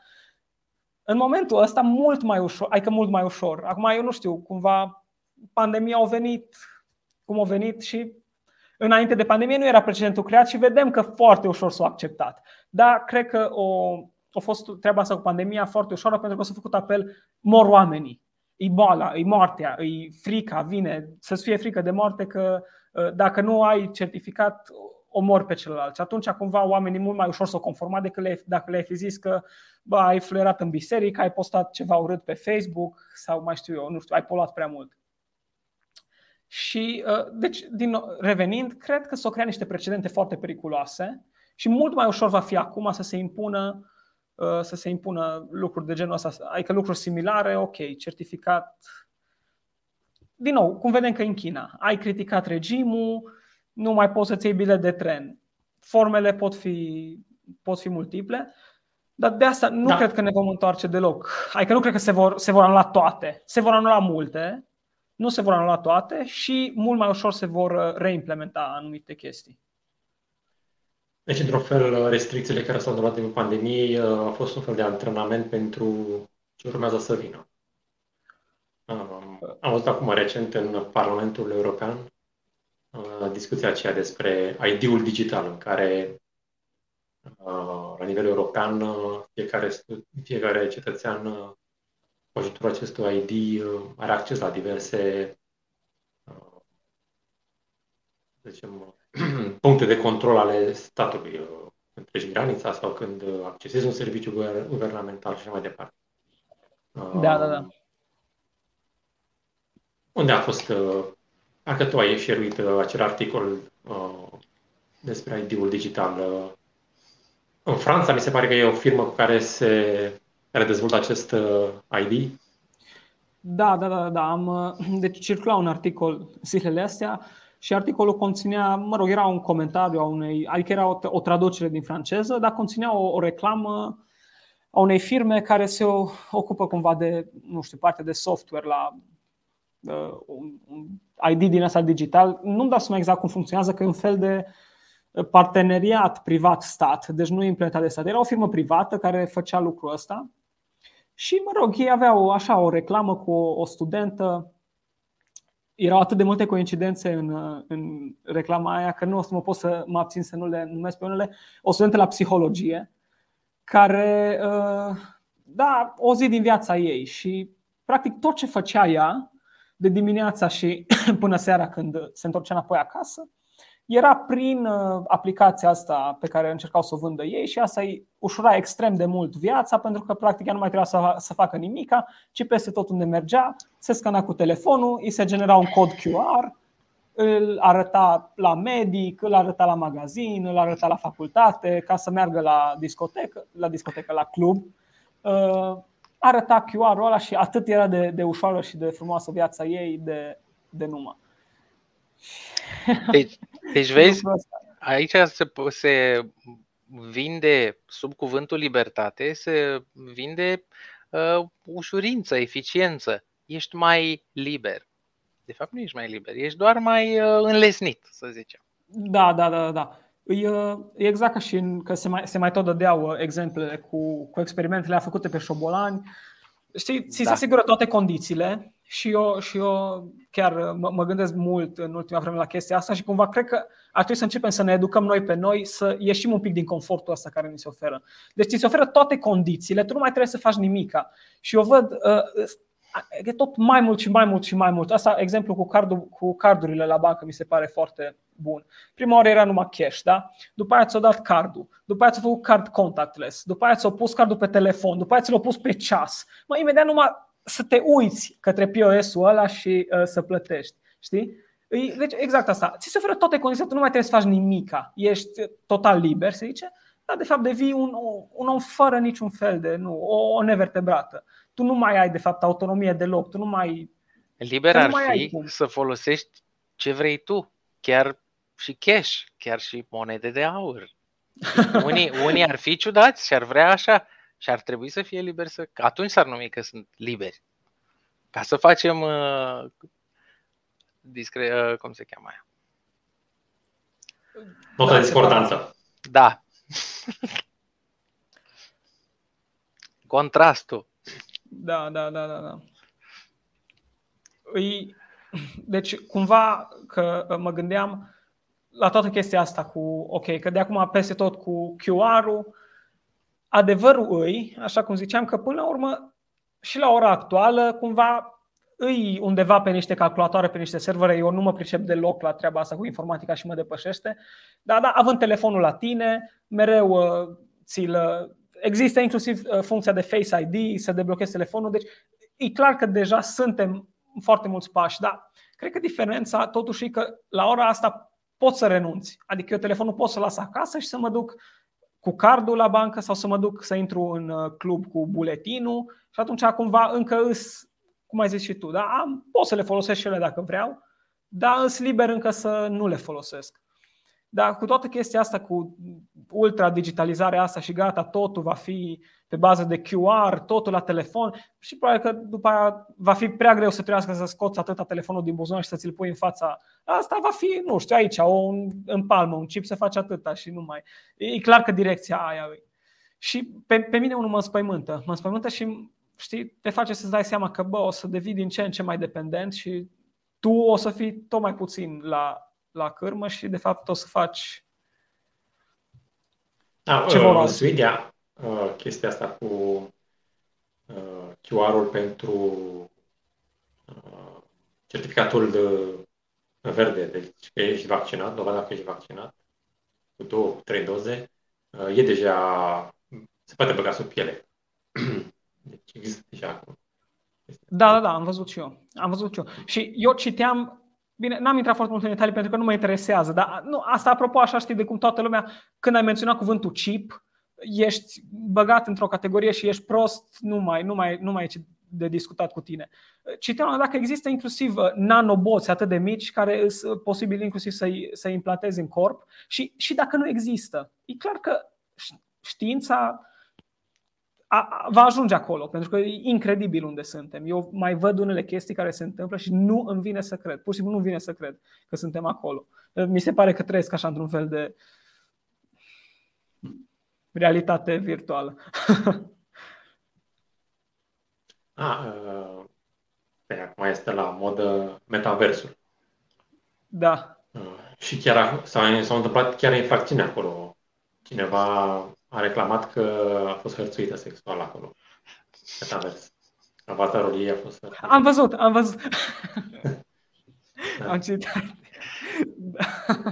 În momentul ăsta, mult mai ușor, adică mult mai ușor. Acum, eu nu știu, cumva pandemia a venit cum a venit și înainte de pandemie nu era precedentul creat și vedem că foarte ușor s-a acceptat. Dar cred că o, a fost treaba asta cu pandemia foarte ușoară pentru că s-a făcut apel, mor oamenii. E boala, e moartea, e frica, vine să-ți fie frică de moarte că ă, dacă nu ai certificat, omor pe celălalt. Și atunci cumva oamenii mult mai ușor s-au conformat decât le, dacă le-ai fi zis că bă, ai fluierat în biserică, ai postat ceva urât pe Facebook sau mai știu eu, nu știu, ai poluat prea mult. Și, uh, deci, din nou, revenind, cred că s-au creat niște precedente foarte periculoase și mult mai ușor va fi acum să se impună uh, să se impună lucruri de genul ăsta, adică lucruri similare, ok, certificat. Din nou, cum vedem că în China, ai criticat regimul, nu mai poți să-ți iei bilet de tren. Formele pot fi, pot fi multiple, dar de asta nu da. cred că ne vom întoarce deloc. Adică nu cred că se vor, se vor anula toate. Se vor anula multe, nu se vor anula toate și mult mai ușor se vor uh, reimplementa anumite chestii. Deci, într-un fel, restricțiile care s-au întâmplat din pandemie uh, au fost un fel de antrenament pentru ce urmează să vină. Am văzut acum recent în Parlamentul European uh, discuția aceea despre ID-ul digital, în care la nivel european fiecare, fiecare cetățean cu ajutorul acestui ID uh, are acces la diverse uh, zicem, puncte de control ale statului uh, când treci granița sau când accesezi un serviciu guvernamental și mai departe. Da, da, da. Unde a fost, dacă tu ai șeruit acel articol despre ID-ul digital, în Franța mi se pare că e o firmă cu care se care dezvoltă acest uh, ID? Da, da, da, da. Am, uh, deci circula un articol zilele astea și articolul conținea, mă rog, era un comentariu a unei, adică era o, o traducere din franceză, dar conținea o, o reclamă a unei firme care se ocupă cumva de, nu știu, parte de software la uh, un ID din asta digital. Nu-mi dau seama exact cum funcționează, că e un fel de uh, parteneriat privat-stat, deci nu implementat de stat. Era o firmă privată care făcea lucrul ăsta și, mă rog, ei aveau așa o reclamă cu o, o studentă. Erau atât de multe coincidențe în, în reclama aia că nu o să mă pot să mă abțin să nu le numesc pe unele. O studentă la psihologie care, uh, da, o zi din viața ei și practic tot ce făcea ea de dimineața și până seara când se întorcea înapoi acasă era prin uh, aplicația asta pe care încercau să o vândă ei și asta îi ușura extrem de mult viața pentru că practic ea nu mai trebuia să, să facă nimica, ci peste tot unde mergea, se scana cu telefonul, îi se genera un cod QR, îl arăta la medic, îl arăta la magazin, îl arăta la facultate, ca să meargă la discotecă, la, discotecă, la club. Uh, arăta QR-ul ăla și atât era de, de ușoară și de frumoasă viața ei de, de numai. Deci, deci vezi, aici se, se vinde, sub cuvântul libertate, se vinde uh, ușurință, eficiență. Ești mai liber. De fapt, nu ești mai liber, ești doar mai uh, înlesnit, să zicem. Da, da, da, da. E, uh, e exact ca și în, că se mai, se mai tot dădeau uh, exemple cu, cu experimentele făcute pe șobolani. Știi, ți da. se asigură toate condițiile și eu, și eu chiar mă, mă gândesc mult în ultima vreme la chestia asta și cumva cred că ar trebui să începem să ne educăm noi pe noi să ieșim un pic din confortul ăsta care ni se oferă. Deci ți se oferă toate condițiile, tu nu mai trebuie să faci nimica. Și eu văd, uh, e tot mai mult și mai mult și mai mult. Asta, exemplu cu, cardul, cu cardurile la bancă mi se pare foarte bun. Prima oară era numai cash, da? După aia ți-au dat cardul, după aia ți-au făcut card contactless, după aia ți-au pus cardul pe telefon, după aia ți l-au pus pe ceas. Mă, imediat numai să te uiți către POS-ul ăla și uh, să plătești. Știi? Deci exact asta. Ți se oferă toate condițiile, tu nu mai trebuie să faci nimica. Ești total liber, se zice, dar de fapt devii un, un om fără niciun fel de, nu, o, o nevertebrată. Tu nu mai ai de fapt autonomie deloc, tu nu mai Liber ar mai fi să folosești ce vrei tu, chiar și cash, chiar și monede de aur. Unii, unii ar fi ciudați și ar vrea așa și ar trebui să fie liberi să... Atunci s-ar numi că sunt liberi. Ca să facem uh, discre... Uh, cum se cheamă aia? Nota de discordanță. Da. Contrastul. Da, da, da, da, da. Îi... Deci, cumva, că mă gândeam la toată chestia asta cu, ok, că de acum peste tot cu QR-ul, adevărul îi, așa cum ziceam, că până la urmă și la ora actuală, cumva îi undeva pe niște calculatoare, pe niște servere, eu nu mă pricep deloc la treaba asta cu informatica și mă depășește, dar da, având telefonul la tine, mereu uh, ți-l, există inclusiv uh, funcția de Face ID, să deblochezi telefonul, deci e clar că deja suntem foarte mulți pași, dar cred că diferența totuși e că la ora asta pot să renunți. Adică eu telefonul pot să las acasă și să mă duc cu cardul la bancă sau să mă duc să intru în uh, club cu buletinul și atunci cumva încă îs, cum ai zis și tu, da? Am, pot să le folosesc și ele dacă vreau, dar îs liber încă să nu le folosesc. Dar cu toată chestia asta, cu ultra digitalizarea asta și gata, totul va fi pe bază de QR, totul la telefon și probabil că după aia va fi prea greu să trebuiască să scoți atâta telefonul din buzunar și să ți-l pui în fața. Asta va fi, nu știu, aici, o, în palmă, un chip se face atâta și nu mai. E clar că direcția aia e. Și pe, pe mine unul mă înspăimântă. Mă înspăimântă și știi, te face să-ți dai seama că bă, o să devii din ce în ce mai dependent și tu o să fii tot mai puțin la, la cârmă și de fapt o să faci da, ce vor uh, Suedia, uh, chestia asta cu uh, QR-ul pentru uh, certificatul de verde, deci că ești vaccinat, dovada că ești vaccinat, cu două, trei doze, uh, e deja, se poate băga sub piele. deci există deja acum. Da, da, da, am văzut și eu. Am văzut și eu. Și eu citeam Bine, n-am intrat foarte mult în detalii pentru că nu mă interesează, dar nu, asta apropo așa știi de cum toată lumea, când ai menționat cuvântul chip, ești băgat într-o categorie și ești prost, nu mai, nu mai, nu mai e de discutat cu tine. Citeam dacă există inclusiv nanoboți atât de mici care sunt posibil inclusiv să-i, să-i implantezi în corp și, și dacă nu există. E clar că știința a, va ajunge acolo, pentru că e incredibil unde suntem. Eu mai văd unele chestii care se întâmplă și nu îmi vine să cred. Pur și simplu nu vine să cred că suntem acolo. Mi se pare că trăiesc așa într-un fel de realitate virtuală. A, uh, acum este la modă metaversul. Da. Uh, și chiar s-au, s-au întâmplat chiar infracțiuni acolo. Cineva a reclamat că a fost hărțuită sexual acolo. Metavers. Avatarul ei a fost hărțuit. Am văzut, am văzut. da. Am citat.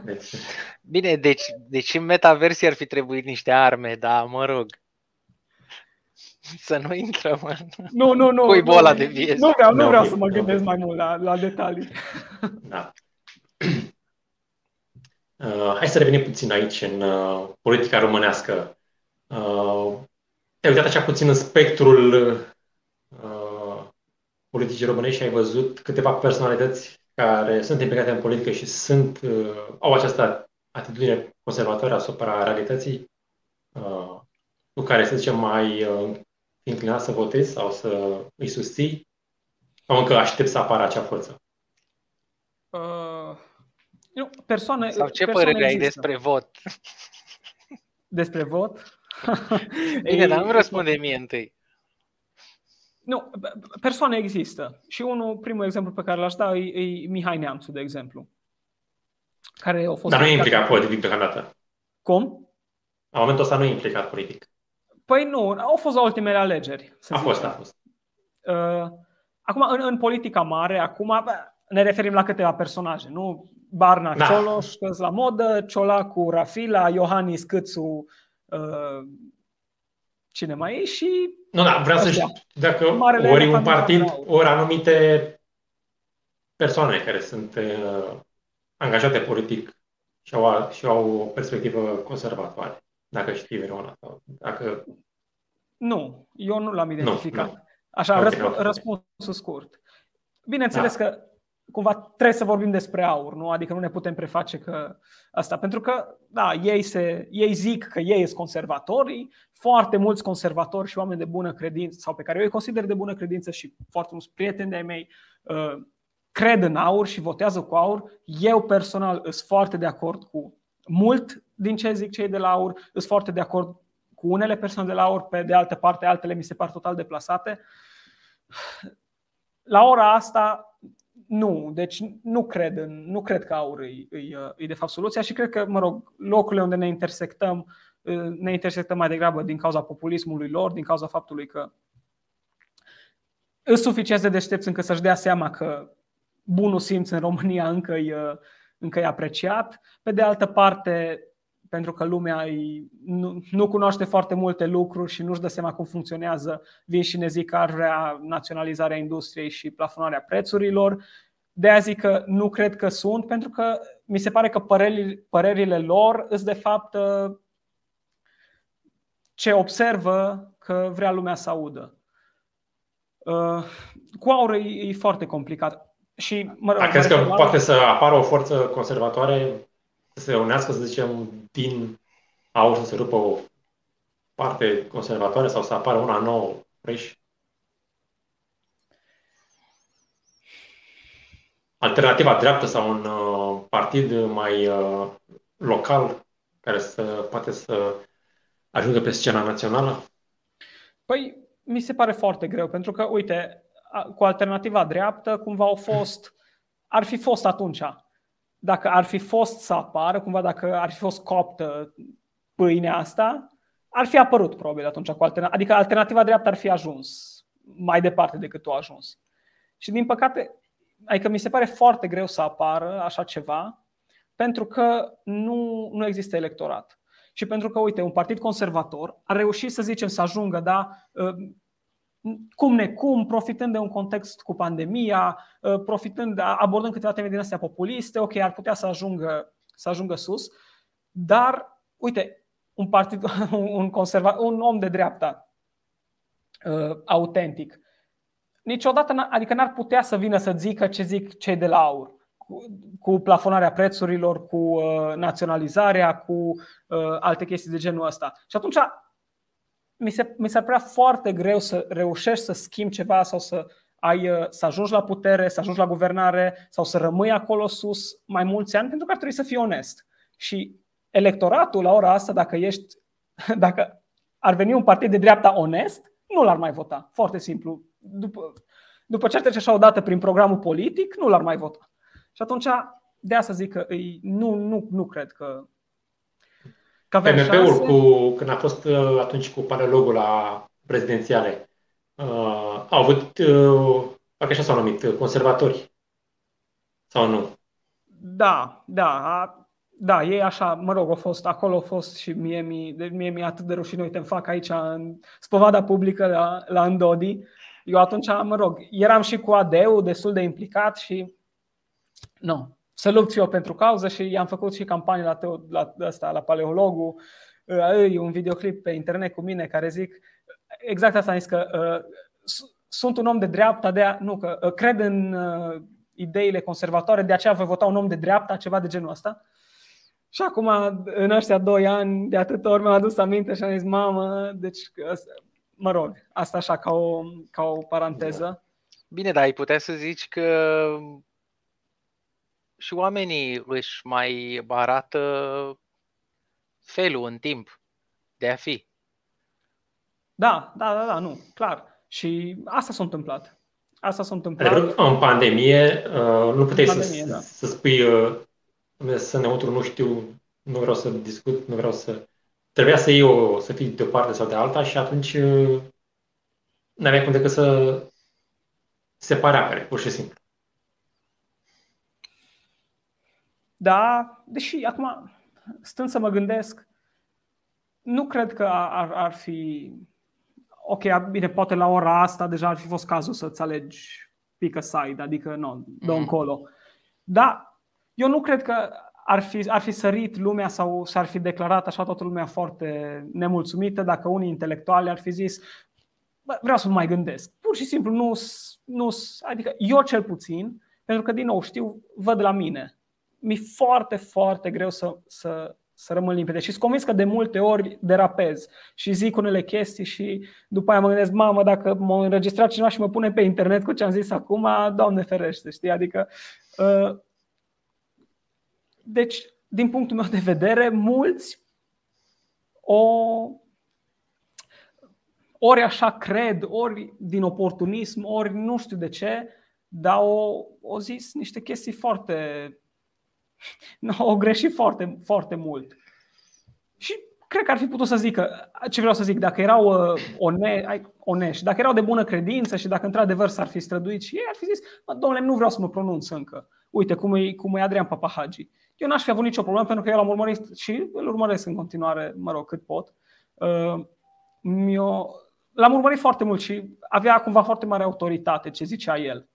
Deci... Bine, deci, deci în metaversie ar fi trebuit niște arme, dar mă rog. Să nu intrăm în nu, nu, nu, Cui bola de vie. Nu vreau, nu vreau să mă gândesc mai mult la, la detalii. Da. Uh, hai să revenim puțin aici în uh, politica românească. Uh, te-ai uitat așa puțin în spectrul uh, politicii românești și ai văzut câteva personalități care sunt implicate în politică și sunt, uh, au această atitudine conservatoare asupra realității, uh, cu care, să zicem, mai uh, inclinat să votezi sau să îi susții, sau încă aștept să apară acea forță? Uh, nu, persoane, sau ce părere ai despre vot? Despre vot? Bine, dar nu răspunde mie întâi. Nu, persoane există. Și unul, primul exemplu pe care l-aș da e, e Mihai Neamțu, de exemplu. Care a fost Dar nu e implicat politic deocamdată. Cum? La momentul ăsta nu e implicat politic. Păi nu, au fost la ultimele alegeri. Să a fost, a fost. Uh, acum, în, în politica mare, acum ne referim la câteva personaje, nu? Barna da. Cioloș, că la modă, Ciolacu, Rafila, Iohannis Câțu, uh, cine mai e și... Nu, da, vreau să știu dacă Marele ori un partid, ori anumite persoane care sunt uh, angajate politic și au, și au o perspectivă conservatoare, dacă știi Verona. Sau dacă... Nu, eu nu l-am identificat. Nu, nu. Așa, okay, răsp- răspunsul scurt. Bineînțeles da. că cumva trebuie să vorbim despre aur, nu? Adică nu ne putem preface că asta. Pentru că, da, ei, se, ei zic că ei sunt conservatorii, foarte mulți conservatori și oameni de bună credință, sau pe care eu îi consider de bună credință și foarte mulți prieteni de-ai mei, uh, cred în aur și votează cu aur. Eu personal sunt foarte de acord cu mult din ce zic cei de la aur, sunt foarte de acord cu unele persoane de la aur, pe de altă parte altele mi se par total deplasate. La ora asta nu, deci nu cred, în, nu cred că aur e, e, e de fapt soluția și cred că, mă rog, locurile unde ne intersectăm, ne intersectăm mai degrabă din cauza populismului lor, din cauza faptului că sunt suficient de deștepți încă să-și dea seama că bunul simț în România încă e, încă e apreciat. Pe de altă parte, pentru că lumea nu, nu cunoaște foarte multe lucruri și nu-și dă seama cum funcționează, vin și ne zic că ar vrea naționalizarea industriei și plafonarea prețurilor. De aia zic că nu cred că sunt, pentru că mi se pare că părerile, părerile lor sunt de fapt ce observă că vrea lumea să audă. Uh, cu aur e, e foarte complicat. Și, mă rog, crezi că poate să apară o forță conservatoare să se unească, să zicem, din aur să se rupă o parte conservatoare sau să apară una nouă, fresh? Alternativa dreaptă sau un uh, partid mai uh, local care să poate să ajungă pe scena națională? Păi, mi se pare foarte greu, pentru că, uite, cu alternativa dreaptă, cumva au fost, ar fi fost atunci dacă ar fi fost să apară, cumva dacă ar fi fost coptă pâinea asta, ar fi apărut probabil atunci cu alternativa. Adică alternativa dreaptă ar fi ajuns mai departe decât tu a ajuns. Și din păcate, adică mi se pare foarte greu să apară așa ceva, pentru că nu, nu există electorat. Și pentru că, uite, un partid conservator a reușit, să zicem, să ajungă, da, cum necum, profitând de un context cu pandemia, uh, profitând, abordând câteva teme din astea populiste, ok, ar putea să ajungă, să ajungă sus, dar, uite, un partid, un, conserva, un om de dreapta uh, autentic, niciodată, adică n-ar putea să vină să zică ce zic cei de la aur, cu, cu plafonarea prețurilor, cu uh, naționalizarea, cu uh, alte chestii de genul ăsta. Și atunci mi, se, mi s-ar părea foarte greu să reușești să schimbi ceva sau să, ai, uh, să ajungi la putere, să ajungi la guvernare sau să rămâi acolo sus mai mulți ani, pentru că ar trebui să fii onest. Și electoratul la ora asta, dacă ești, dacă ar veni un partid de dreapta onest, nu l-ar mai vota. Foarte simplu. După, după ce trece așa o dată prin programul politic, nu l-ar mai vota. Și atunci, de asta zic că îi, nu, nu, nu cred că PMP-ul, cu, când a fost uh, atunci cu paralogul la prezidențiale, uh, au avut, uh, parcă așa s-au numit, uh, conservatori. Sau nu? Da, da, da, ei așa, mă rog, au fost, acolo au fost și mie, mie, mie mi-e atât de rușine, uite, îmi fac aici în spovada publică la, la Îndodi. Eu atunci, mă rog, eram și cu AD-ul destul de implicat și nu, să lupt și eu pentru cauză și i-am făcut și campanii la, teo, la, asta, la paleologul, e un videoclip pe internet cu mine care zic exact asta am zis că uh, sunt un om de dreapta, de a, nu, că uh, cred în uh, ideile conservatoare, de aceea voi vota un om de dreapta, ceva de genul ăsta. Și acum, în ăștia doi ani, de atâtea ori mi-am adus aminte și am zis, mamă, deci, mă rog, asta așa ca o, ca o paranteză. Bine, dar ai putea să zici că și oamenii își mai arată felul în timp de a fi. Da, da, da, da, nu, clar. Și asta s-a întâmplat. Asta s-a întâmplat. În pandemie, uh, nu puteai pandemie, să, da. să spui uh, să neutru nu știu, nu vreau să discut, nu vreau să... Trebuia să iei o, să fii de o parte sau de alta și atunci uh, nu aveai cum decât să separe apere, pur și simplu. Da, deși acum, stând să mă gândesc, nu cred că ar, ar fi... Ok, bine, poate la ora asta deja ar fi fost cazul să-ți alegi pick a side, adică nu, dă mm. încolo. Da, eu nu cred că ar fi, ar fi sărit lumea sau s-ar fi declarat așa toată lumea foarte nemulțumită dacă unii intelectuali ar fi zis bă, vreau să mă mai gândesc. Pur și simplu nu, nu, adică eu cel puțin, pentru că din nou știu, văd la mine. Mi-e foarte, foarte greu să, să, să rămân limpede. Și sunt convins că de multe ori derapez și zic unele chestii și după aia mă gândesc, mamă, dacă m-a înregistrat cineva și mă pune pe internet cu ce am zis acum, Doamne ferește, știi? Adică uh, deci, din punctul meu de vedere, mulți o ori așa cred, ori din oportunism, ori nu știu de ce, dar o, o zis niște chestii foarte. O greșit foarte, foarte mult. Și cred că ar fi putut să zică ce vreau să zic, dacă erau uh, one, onești, dacă erau de bună credință și dacă într-adevăr s-ar fi străduit și ei, ar fi zis, domnule, nu vreau să mă pronunț încă. Uite cum e, cum e Adrian Papahagi. Eu n-aș fi avut nicio problemă pentru că eu l-am urmărit și îl urmăresc în continuare, mă rog, cât pot. Uh, eu l-am urmărit foarte mult și avea cumva foarte mare autoritate ce zicea el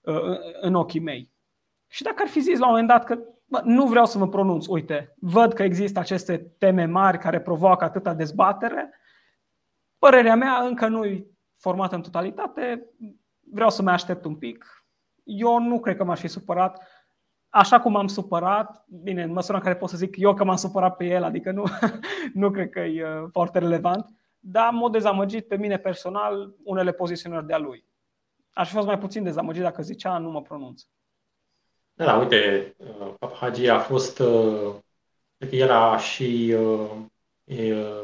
uh, în ochii mei. Și dacă ar fi zis la un moment dat că bă, nu vreau să mă pronunț, uite, văd că există aceste teme mari care provoacă atâta dezbatere, părerea mea încă nu e formată în totalitate, vreau să mai aștept un pic. Eu nu cred că m-aș fi supărat așa cum am supărat, bine, în măsura în care pot să zic eu că m-am supărat pe el, adică nu, nu cred că e uh, foarte relevant, dar m-a dezamăgit pe mine personal unele poziționări de-a lui. Aș fi fost mai puțin dezamăgit dacă zicea nu mă pronunț. Da, da uite, uh, Hagi a fost, uh, cred că el a și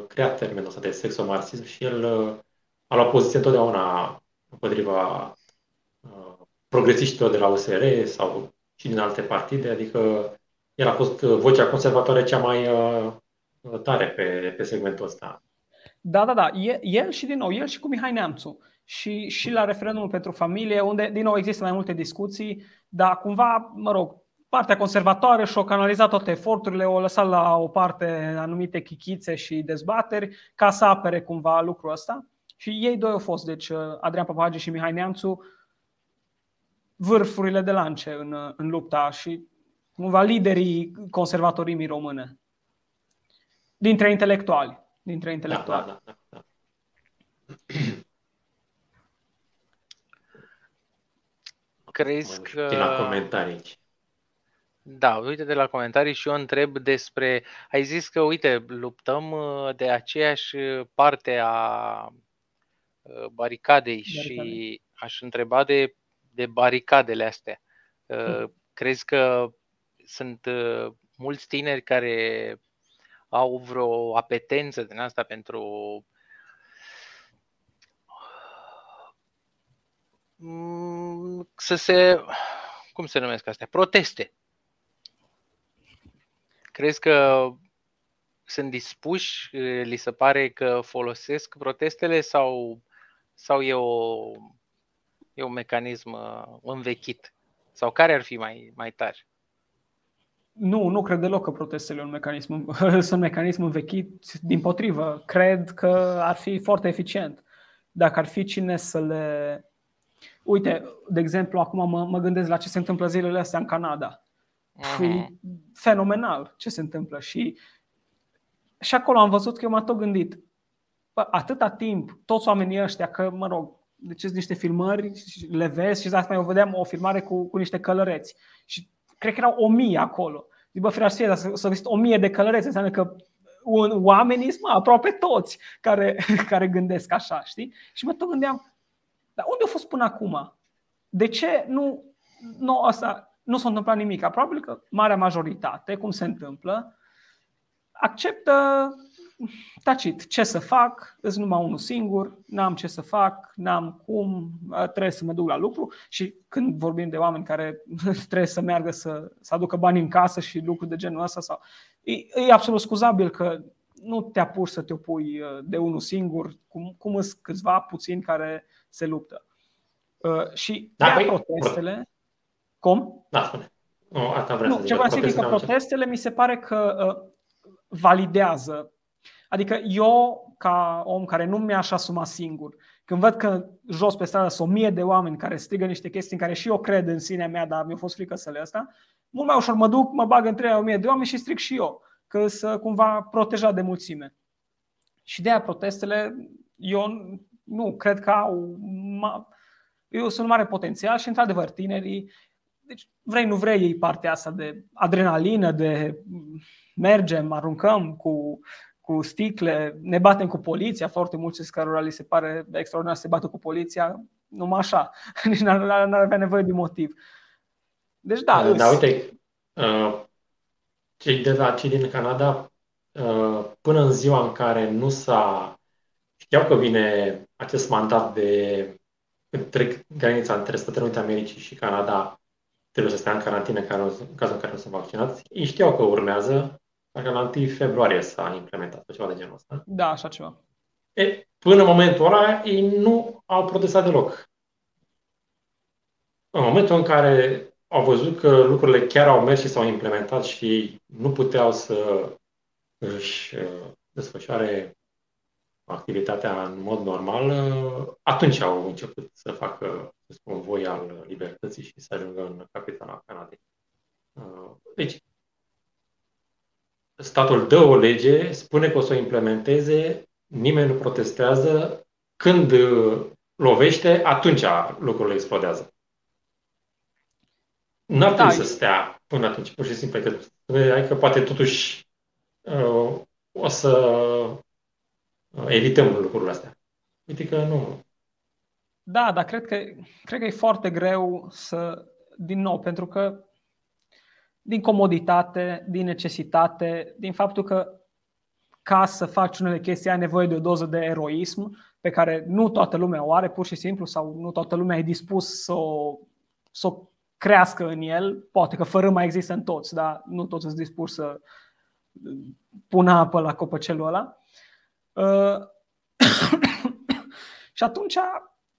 creat termenul ăsta de sexomarxism și el a luat poziție întotdeauna împotriva progresiștilor de la USR sau și din alte partide, adică el a fost uh, vocea conservatoare cea mai uh, tare pe, pe segmentul ăsta. Da, da, da. El și din nou, el și cu Mihai Neamțu. Și, și la referendumul pentru familie, unde din nou există mai multe discuții, dar cumva, mă rog, partea conservatoare și-o canalizat toate eforturile, o lăsat la o parte anumite chichițe și dezbateri ca să apere cumva lucrul ăsta. Și ei doi au fost, deci uh, Adrian Papagi și Mihai Neamțu, vârfurile de lance în, în lupta și cumva liderii conservatorimii române. Dintre intelectuali. Dintre intelectuali. Da, da, da, da. Crezi că... De la comentarii. Da, uite de la comentarii și eu întreb despre... Ai zis că, uite, luptăm uh, de aceeași parte a uh, baricadei și aș întreba de de baricadele astea. Uh, crezi că sunt uh, mulți tineri care au vreo apetență din asta pentru să se, cum se numesc astea, proteste. Crezi că sunt dispuși, li se pare că folosesc protestele sau, sau e o e un mecanism uh, învechit? Sau care ar fi mai, mai tare? Nu, nu cred deloc că protestele un mecanism, sunt mecanism învechit. Din potrivă, cred că ar fi foarte eficient. Dacă ar fi cine să le. Uite, de exemplu, acum mă, mă gândesc la ce se întâmplă zilele astea în Canada. Uh-huh. E fenomenal ce se întâmplă. Și, și acolo am văzut că eu m-am tot gândit. Bă, atâta timp, toți oamenii ăștia, că, mă rog, deci sunt niște filmări, le vezi și asta eu vedeam o filmare cu, cu niște călăreți. Și cred că erau o mie acolo. Zic, bă, ferească, fie, dar să, să o mie de călăreți înseamnă că un, oamenii sunt aproape toți care, care gândesc așa, știi? Și mă tot gândeam, dar unde au fost până acum? De ce nu, nu, asta, nu s-a întâmplat nimic? Probabil că marea majoritate, cum se întâmplă, acceptă tacit. Ce să fac? Îs numai unul singur, n-am ce să fac, n-am cum, trebuie să mă duc la lucru și când vorbim de oameni care trebuie să meargă să, să aducă bani în casă și lucruri de genul ăsta, sau, e, e absolut scuzabil că nu te apuci să te opui de unul singur, cum, cum sunt câțiva puțini care se luptă. Și da, păi, protestele... Cum? Da, spune. Nu, asta vreau nu, să ce vreau să zic că protestele mi se pare că uh, validează Adică eu, ca om care nu mi-aș asuma singur, când văd că jos pe stradă sunt o mie de oameni care strigă niște chestii în care și eu cred în sinea mea, dar mi-a fost frică să le asta, mult mai ușor mă duc, mă bag între o mie de oameni și strig și eu, că să cumva proteja de mulțime. Și de aia protestele, eu nu cred că au. Eu sunt mare potențial și, într-adevăr, tinerii, deci vrei, nu vrei, ei partea asta de adrenalină, de mergem, aruncăm cu cu sticle, ne batem cu poliția, foarte mulți cărora li se pare extraordinar să se bată cu poliția, numai așa, nici n-ar, n-ar avea nevoie de motiv. Deci da. Da, da uite, uh, cei de la cei din Canada, uh, până în ziua în care nu s-a știau că vine acest mandat de trec granița între Statele Unite Americii și Canada, trebuie să stea în carantină în cazul în care nu sunt vaccinați. Ei știau că urmează Parcă la 1 februarie s-a implementat ceva de genul ăsta. Da, așa ceva. E, până în momentul ăla, ei nu au protestat deloc. În momentul în care au văzut că lucrurile chiar au mers și s-au implementat și nu puteau să își uh, desfășoare activitatea în mod normal, uh, atunci au început să facă să spun, voi al libertății și să ajungă în capitala Canadei. Uh, deci, statul dă o lege, spune că o să o implementeze, nimeni nu protestează, când uh, lovește, atunci lucrurile explodează. Nu ar da. trebui să stea până atunci, pur și simplu. Că, adică poate totuși uh, o să uh, evităm lucrurile astea. Uite că nu. Da, dar cred că, cred că e foarte greu să, din nou, pentru că din comoditate, din necesitate, din faptul că ca să faci unele chestii ai nevoie de o doză de eroism pe care nu toată lumea o are pur și simplu sau nu toată lumea e dispus să o, să o crească în el. Poate că fără mai există în toți, dar nu toți sunt dispuși să pună apă la copăcelul ăla. Uh, și atunci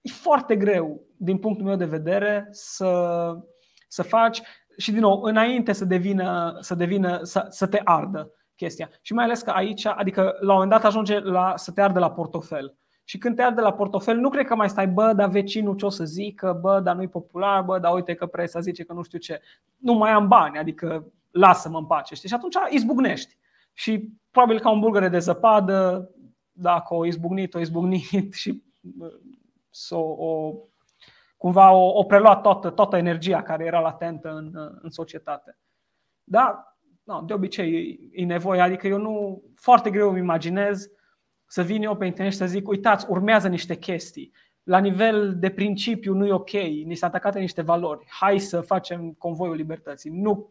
e foarte greu, din punctul meu de vedere, să, să faci și din nou, înainte să devină, să, devină să, să te ardă chestia. Și mai ales că aici, adică la un moment dat ajunge la, să te ardă la portofel. Și când te arde la portofel, nu cred că mai stai, bă, dar vecinul ce o să zică, bă, dar nu-i popular, bă, dar uite că presa zice că nu știu ce. Nu mai am bani, adică lasă-mă în pace. Știi? Și atunci izbucnești. Și probabil ca un bulgăre de zăpadă, dacă o izbucnit, o izbucnit și să o, o cumva o, o preluat toată, toată energia care era latentă în, în societate. Da, no, de obicei e, e nevoie, adică eu nu, foarte greu îmi imaginez să vin eu pe internet și să zic, uitați, urmează niște chestii. La nivel de principiu nu e ok, ni s-a atacat niște valori. Hai să facem convoiul libertății. Nu,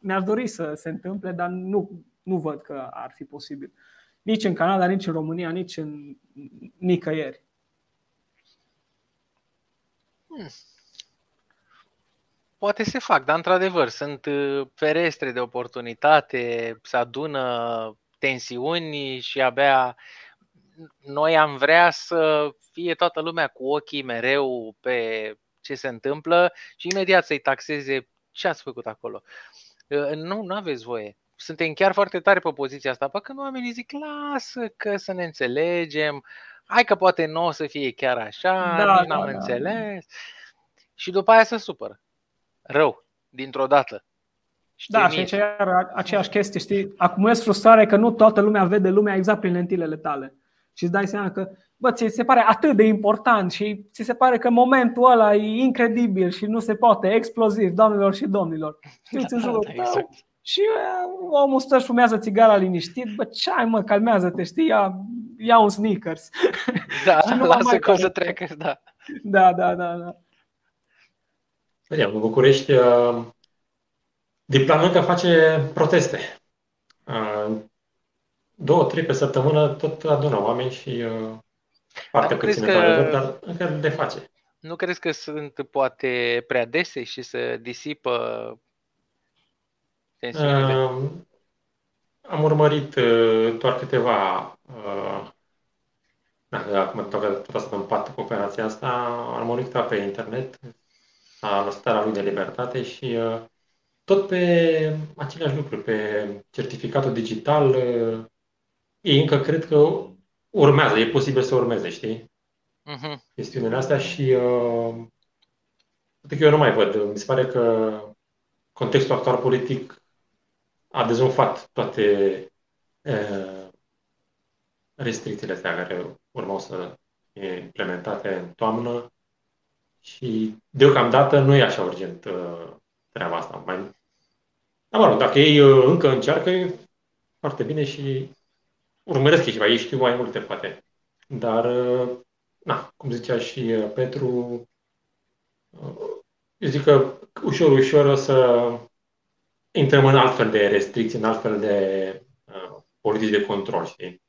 mi-aș dori să se întâmple, dar nu, nu văd că ar fi posibil. Nici în Canada, nici în România, nici în nicăieri. Hmm. Poate se fac, dar într-adevăr sunt uh, ferestre de oportunitate, se adună tensiuni și abia noi am vrea să fie toată lumea cu ochii mereu pe ce se întâmplă și imediat să-i taxeze ce ați făcut acolo. Nu, nu aveți voie. Suntem chiar foarte tare pe poziția asta, pe când oamenii zic, lasă că să ne înțelegem, hai că poate nu o să fie chiar așa, da, nici da, n-am da. înțeles. Și după aia se supără. Rău, dintr-o dată. Știi da, și aici aceeași chestie, știi? Acumulezi frustrare că nu toată lumea vede lumea exact prin lentilele tale. Și îți dai seama că, bă, ți se pare atât de important și ți se pare că momentul ăla e incredibil și nu se poate, exploziv, doamnelor și domnilor. Știți, în jurul da, exact. Și uh, omul stă și fumează țigara liniștit, bă, ce ai mă, calmează-te, știi, ia, ia un sneakers. Da, nu lasă că o să treacă, da. Da, da, da, da. Vedem, în București, uh, Diplanîncă face proteste. Uh, două, trei pe săptămână tot adună oameni și foarte puține că... dar încă le face. Nu crezi că sunt poate prea dese și să disipă tensiunile? Uh, am urmărit uh, doar câteva uh, da, acum tot asta în pat cu operația asta, am monitorat pe internet la starea lui de libertate și uh, tot pe aceleași lucruri, pe certificatul digital, uh, ei încă cred că urmează, e posibil să urmeze, știi? Uh-huh. Chestiunile astea și uh, eu nu mai văd. Mi se pare că contextul actual politic a dezumfat toate uh, restricțiile astea care urmau să fie implementate în toamnă și deocamdată nu e așa urgent uh, treaba asta. Mai... Dar mă rog, dacă ei uh, încă încearcă, e foarte bine și urmăresc ceva, ei știu mai multe, poate. Dar, uh, na, cum zicea și uh, Petru, uh, eu zic că ușor, ușor o să intrăm în altfel de restricții, în altfel de uh, politici de control, știi?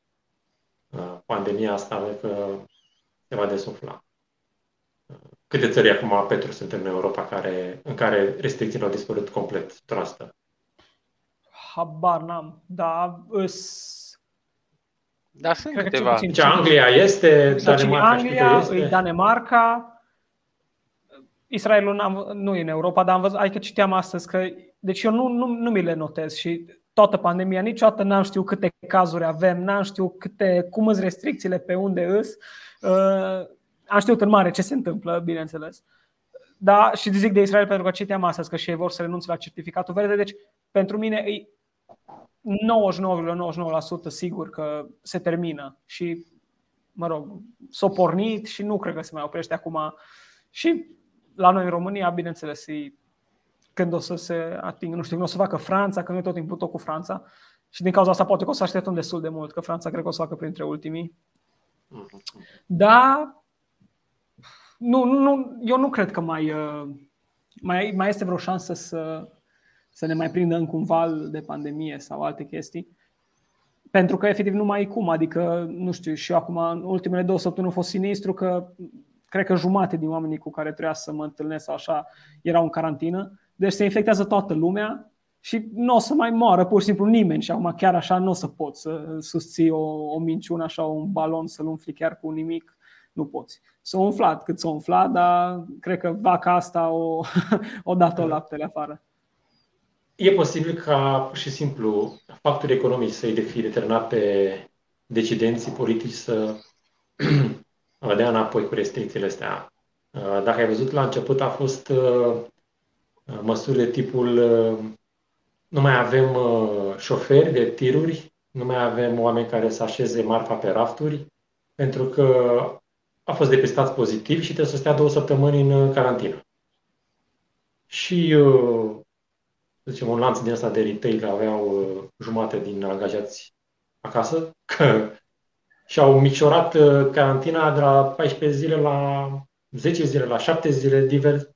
Uh, pandemia asta, că se va desufla. Câte țări acum, Petru, sunt în Europa care, în care restricțiile au dispărut complet, 100%? Habar n-am, dar îs da, sunt Cred câteva. Ce Anglia este, Danemarca Anglia, este. Danemarca, Israelul nu e în Europa, dar am văzut, adică citeam astăzi că, deci eu nu, nu, nu mi le notez și toată pandemia, niciodată n-am știut câte cazuri avem, n-am știut câte, cum sunt restricțiile, pe unde îs. Uh, am știut în mare ce se întâmplă, bineînțeles. Da, și zic de Israel pentru că citeam astăzi că și ei vor să renunțe la certificatul verde, deci pentru mine e 99,99% sigur că se termină și, mă rog, s-a pornit și nu cred că se mai oprește acum. Și la noi în România, bineînțeles, când o să se atingă, nu știu, când o să facă Franța, că noi tot timpul tot cu Franța. Și din cauza asta poate că o să așteptăm destul de mult, că Franța cred că o să facă printre ultimii. Da, nu, nu, eu nu cred că mai, uh, mai, mai este vreo șansă să, să ne mai prindă încă un val de pandemie sau alte chestii. Pentru că efectiv nu mai e cum, adică, nu știu, și eu acum în ultimele două săptămâni a fost sinistru că cred că jumate din oamenii cu care trebuia să mă întâlnesc sau așa erau în carantină. Deci se infectează toată lumea și nu o să mai moară pur și simplu nimeni și acum chiar așa nu o să poți să susții o, o minciună, așa un balon să-l umfli chiar cu nimic, nu poți. S-a umflat cât s-a umflat, dar cred că vaca asta o, o dat-o laptele afară e posibil ca pur și simplu factorii economici să-i fie determinat pe decidenții politici să dea înapoi cu restricțiile astea. Uh, dacă ai văzut, la început a fost uh, măsuri de tipul uh, nu mai avem șoferi de tiruri, nu mai avem oameni care să așeze marfa pe rafturi, pentru că a fost depistați pozitiv și trebuie să stea două săptămâni în carantină. Și să zicem, un lanț din ăsta de retail aveau uh, jumate din angajați acasă, că și-au micșorat uh, carantina de la 14 zile la 10 zile, la 7 zile, divers.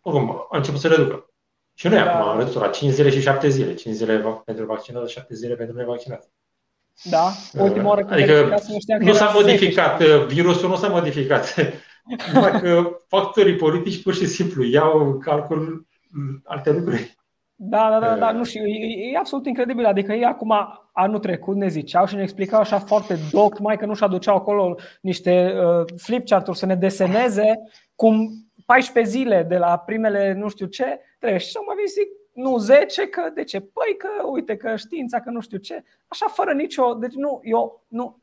Oricum, a început să reducă. Și noi da. acum am redus la 5 zile și 7 zile. 5 zile pentru vaccinați, 7 zile pentru nevaccinați. Da, ultima oară adică nu s-a modificat, 10. Uh, virusul nu s-a modificat. Numai că factorii politici pur și simplu iau calcul alte lucruri. Da, da, da, da, nu știu, e, e absolut incredibil. Adică ei acum, anul trecut, ne ziceau și ne explicau așa foarte doc, mai că nu-și aduceau acolo niște uh, flipchart-uri să ne deseneze cum 14 zile de la primele nu știu ce, trebuie. Și mai zic, nu 10, că de ce? Păi că uite că știința, că nu știu ce. Așa fără nicio, deci nu, eu nu,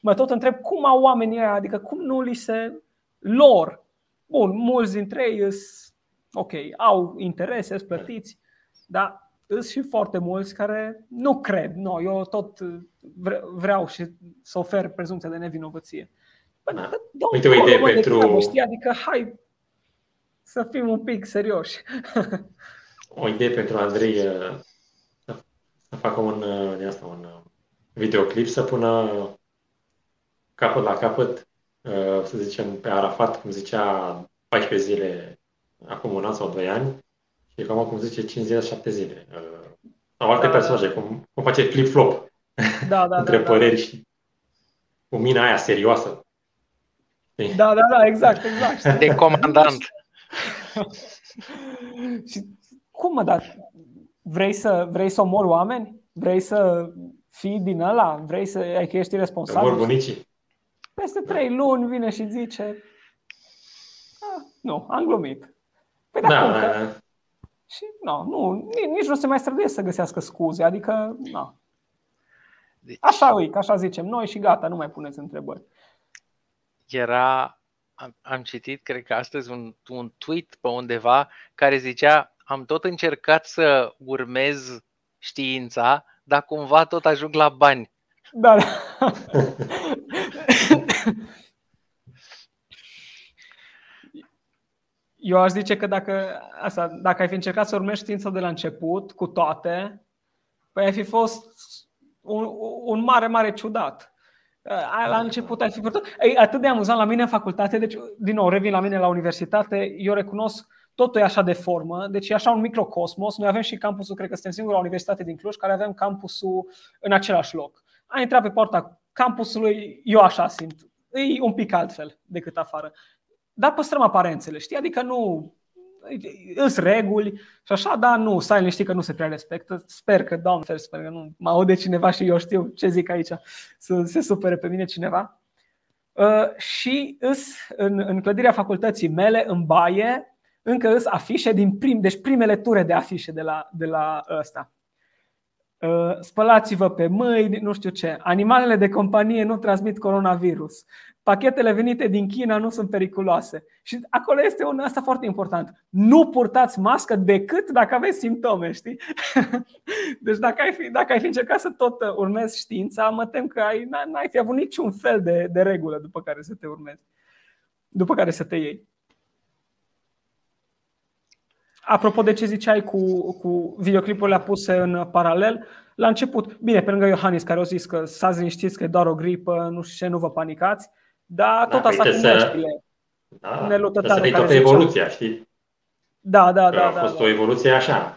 mă tot întreb cum au oamenii ăia, adică cum nu li se lor. Bun, mulți dintre ei sunt, ok, au interese, sunt plătiți, dar sunt și foarte mulți care nu cred. No, eu tot vreau și să ofer prezumția de nevinovăție. Bă, da. Uite o idee pentru... Treabă, știi? Adică hai să fim un pic serioși. o idee pentru Andrei să facă un, de asta, un videoclip, să pună capăt la capăt, să zicem, pe Arafat, cum zicea 14 zile acum un an sau 2 ani, și cam cum zice 5 zile, 7 zile. Sau alte da, personaje, da. Cum, cum face flip-flop da, da, între da, păreri da. și cu mina aia serioasă. Da, da, da, exact, exact. De comandant. și cum mă, dar vrei să, vrei să omori oameni? Vrei să fii din ăla? Vrei să ai că ești responsabil? Vor bunicii. Peste trei luni vine și zice ah, nu, am glumit. Păi da, da, da, da. Și no, nu, nici nu se mai străduiesc să găsească scuze, adică no. Deci, așa e, așa zicem noi și gata, nu mai puneți întrebări. Era am, am citit, cred că astăzi, un, un tweet pe undeva care zicea am tot încercat să urmez știința, dar cumva tot ajung la bani. Da. da. Eu aș zice că dacă, asta, dacă ai fi încercat să urmești știința de la început, cu toate, păi ai fi fost un, un mare, mare ciudat. La început ai fi purtat. E atât de amuzant la mine în facultate, deci, din nou, revin la mine la universitate, eu recunosc totul e așa de formă, deci e așa un microcosmos. Noi avem și campusul, cred că suntem singura universitate din Cluj care avem campusul în același loc. Ai intrat pe poarta campusului, eu așa simt. E un pic altfel decât afară. Dar păstrăm aparențele, știi? Adică nu îs reguli și așa, dar nu, stai liniștit că nu se prea respectă. Sper că, doamne, fel, sper că nu mă aude cineva și eu știu ce zic aici, să se supere pe mine cineva. Uh, și îs în, în clădirea facultății mele, în baie, încă îs afișe din prim, deci primele ture de afișe de la, de la ăsta. Uh, spălați-vă pe mâini, nu știu ce. Animalele de companie nu transmit coronavirus pachetele venite din China nu sunt periculoase. Și acolo este un asta foarte important. Nu purtați mască decât dacă aveți simptome, știi? Deci dacă ai fi, dacă ai fi încercat să tot urmezi știința, mă tem că ai, n-ai fi avut niciun fel de, de regulă după care să te urmezi. După care să te iei. Apropo de ce ziceai cu, cu videoclipurile puse în paralel, la început, bine, pe lângă Iohannis care au zis că s-ați liniștiți că e doar o gripă, nu știu ce, nu vă panicați, da, tot da, asta cu măștile. Da, să vei toată evoluția, știi? Da, da, că da. A da, fost da. o evoluție așa.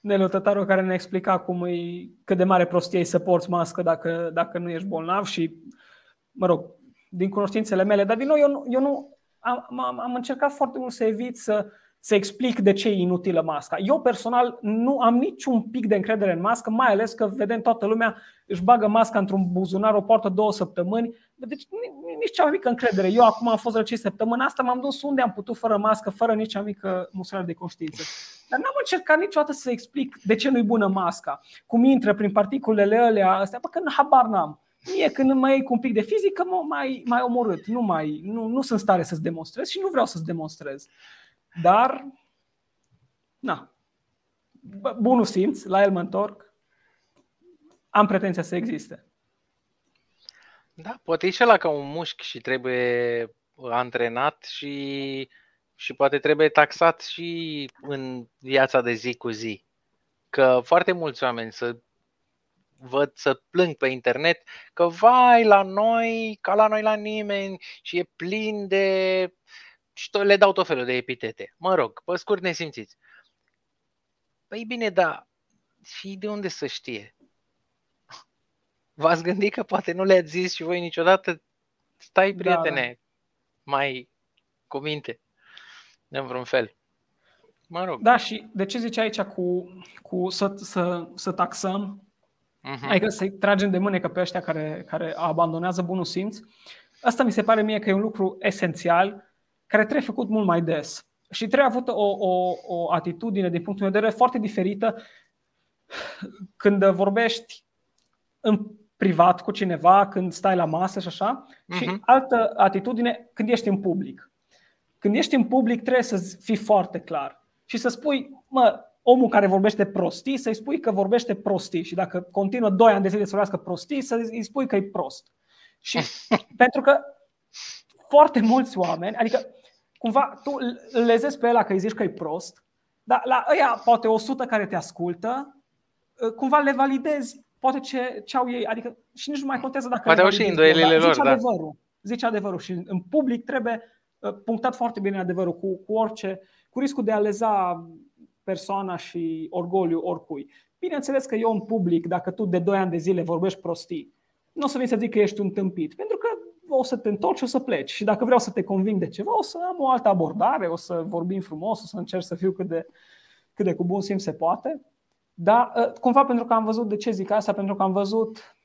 Nelu Tătaru care ne explica cum e, cât de mare prostie e să porți mască dacă, dacă nu ești bolnav și, mă rog, din cunoștințele mele, dar din nou eu nu, eu nu am, am, am încercat foarte mult să evit să, să explic de ce e inutilă masca. Eu personal nu am niciun pic de încredere în mască, mai ales că vedem toată lumea își bagă masca într-un buzunar, o poartă două săptămâni. Deci nici cea mai mică încredere. Eu acum am fost răcit săptămâna asta, m-am dus unde am putut fără mască, fără nici cea mică mustrare de conștiință. Dar n-am încercat niciodată să explic de ce nu-i bună masca, cum intră prin particulele alea, astea, bă, că habar n-am. Mie când mă iei cu un pic de fizică, mă mai, mai omorât. Nu, mai, nu, nu sunt stare să-ți demonstrez și nu vreau să-ți demonstrez. Dar, na, bunul simț, la el mă întorc, am pretenția să existe. Da, poate e și ăla ca un mușchi și trebuie antrenat și, și poate trebuie taxat și în viața de zi cu zi. Că foarte mulți oameni să văd să plâng pe internet că vai la noi, ca la noi la nimeni și e plin de și le dau tot felul de epitete. Mă rog, pe scurt nesimțiți. Păi bine, da, și de unde să știe? V-ați gândit că poate nu le-ați zis și voi niciodată? Stai, prietene, da, da. mai cu minte, în vreun fel. Mă rog. Da, și de ce zice aici cu, cu să, să, să taxăm? Uh-huh. Adică să-i tragem de mânecă pe ăștia care, care abandonează bunul simț. Asta mi se pare mie că e un lucru esențial care trebuie făcut mult mai des. Și trebuie avut o, o, o atitudine, din punctul meu de vedere, foarte diferită când vorbești în privat cu cineva, când stai la masă și așa, uh-huh. și mhm. altă atitudine când ești în public. Când ești în public trebuie să fii foarte clar și să spui, mă, omul care vorbește prostii, să-i spui că vorbește prostii și dacă continuă doi ani de zile să vorbească prostii, să-i spui că e prost. Și pentru că foarte mulți oameni, adică cumva tu îl lezezi pe ăla că îi zici că e prost, dar la ăia poate 100 care te ascultă, ă, cumva le validezi poate ce, ce au ei, adică și nici nu mai contează dacă Poate au și îndoielile lor, zici da. adevărul, zici adevărul și în public trebuie ă, punctat foarte bine adevărul cu, cu orice, cu riscul de a leza persoana și orgoliu oricui. Bineînțeles că eu în public, dacă tu de 2 ani de zile vorbești prostii, nu o să vin să zic că ești un tâmpit, pentru că o să te întorci, o să pleci. Și dacă vreau să te conving de ceva, o să am o altă abordare, o să vorbim frumos, o să încerc să fiu cât de, cât de cu bun simț se poate. Dar ă, cumva pentru că am văzut, de ce zic asta? Pentru că am văzut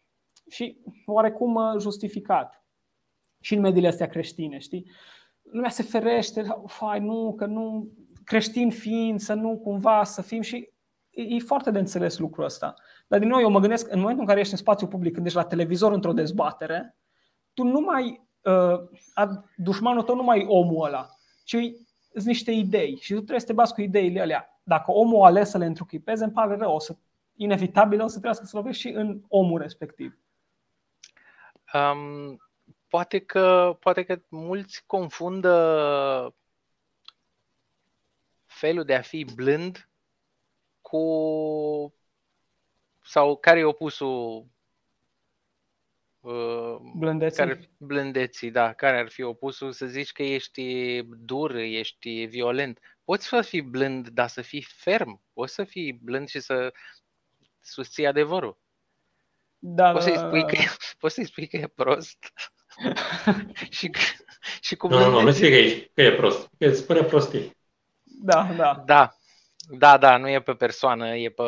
și oarecum justificat și în mediile astea creștine, știi? Lumea se ferește, fai, nu, că nu, creștin fiind, să nu cumva să fim și e foarte de înțeles lucrul ăsta. Dar din nou eu mă gândesc, în momentul în care ești în spațiu public, când ești la televizor într-o dezbatere, tu nu mai, uh, dușmanul tău nu mai e omul ăla, ci sunt niște idei și tu trebuie să te bați cu ideile alea. Dacă omul a ales să le întruchipeze, îmi pare rău, o să, inevitabil o să trebuiască să lovești și în omul respectiv. Um, poate, că, poate că mulți confundă felul de a fi blând cu sau care e opusul uh, blândeții. Care, blândeții, da, care ar fi opusul să zici că ești dur, ești violent. Poți să fii blând, dar să fii ferm. Poți să fii blând și să susții adevărul. Da, poți, să-i spui că, poți să-i spui că e prost. și, și cu nu, nu, nu, nu spui că e, că e prost. Că spune prostii. Da, da. Da, da, da, nu e pe persoană, e pe...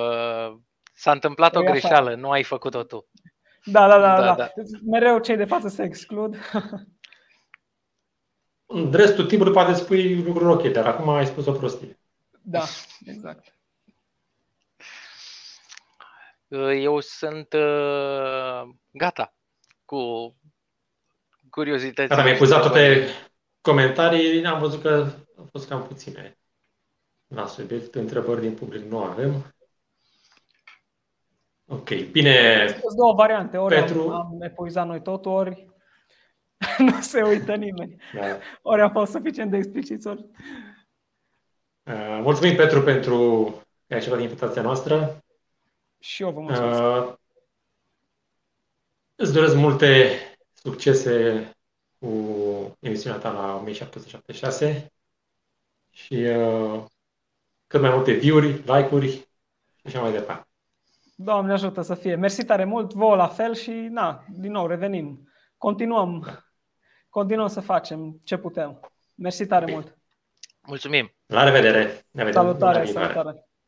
S-a întâmplat o greșeală, nu ai făcut-o tu. Da, da, da, da, da. Mereu cei de față se exclud. În restul timpului poate spui lucruri ok, dar acum ai spus o prostie. Da, exact. Eu sunt uh, gata cu curiozitățile. Gata, mi-ai pus toate comentarii, am văzut că au fost cam puține la subiect. Întrebări din public nu avem. Ok, bine. Sunt două variante. Ori Petru... am, am epuizat noi tot, ori nu se uită nimeni. Da. Ori am fost suficient de expliciți, ori... Uh, mulțumim, Petru, pentru că ai acceptat invitația noastră. Și eu vă mulțumesc. Uh, îți doresc multe succese cu emisiunea ta la 1776 și uh, cât mai multe view-uri, like-uri și așa mai departe. Doamne ajută să fie. Mersi tare mult, vouă la fel și na, din nou revenim. Continuăm, continuăm să facem ce putem. Mersi tare okay. mult. Mulțumim. La revedere. Ne vedem salutare, salutare.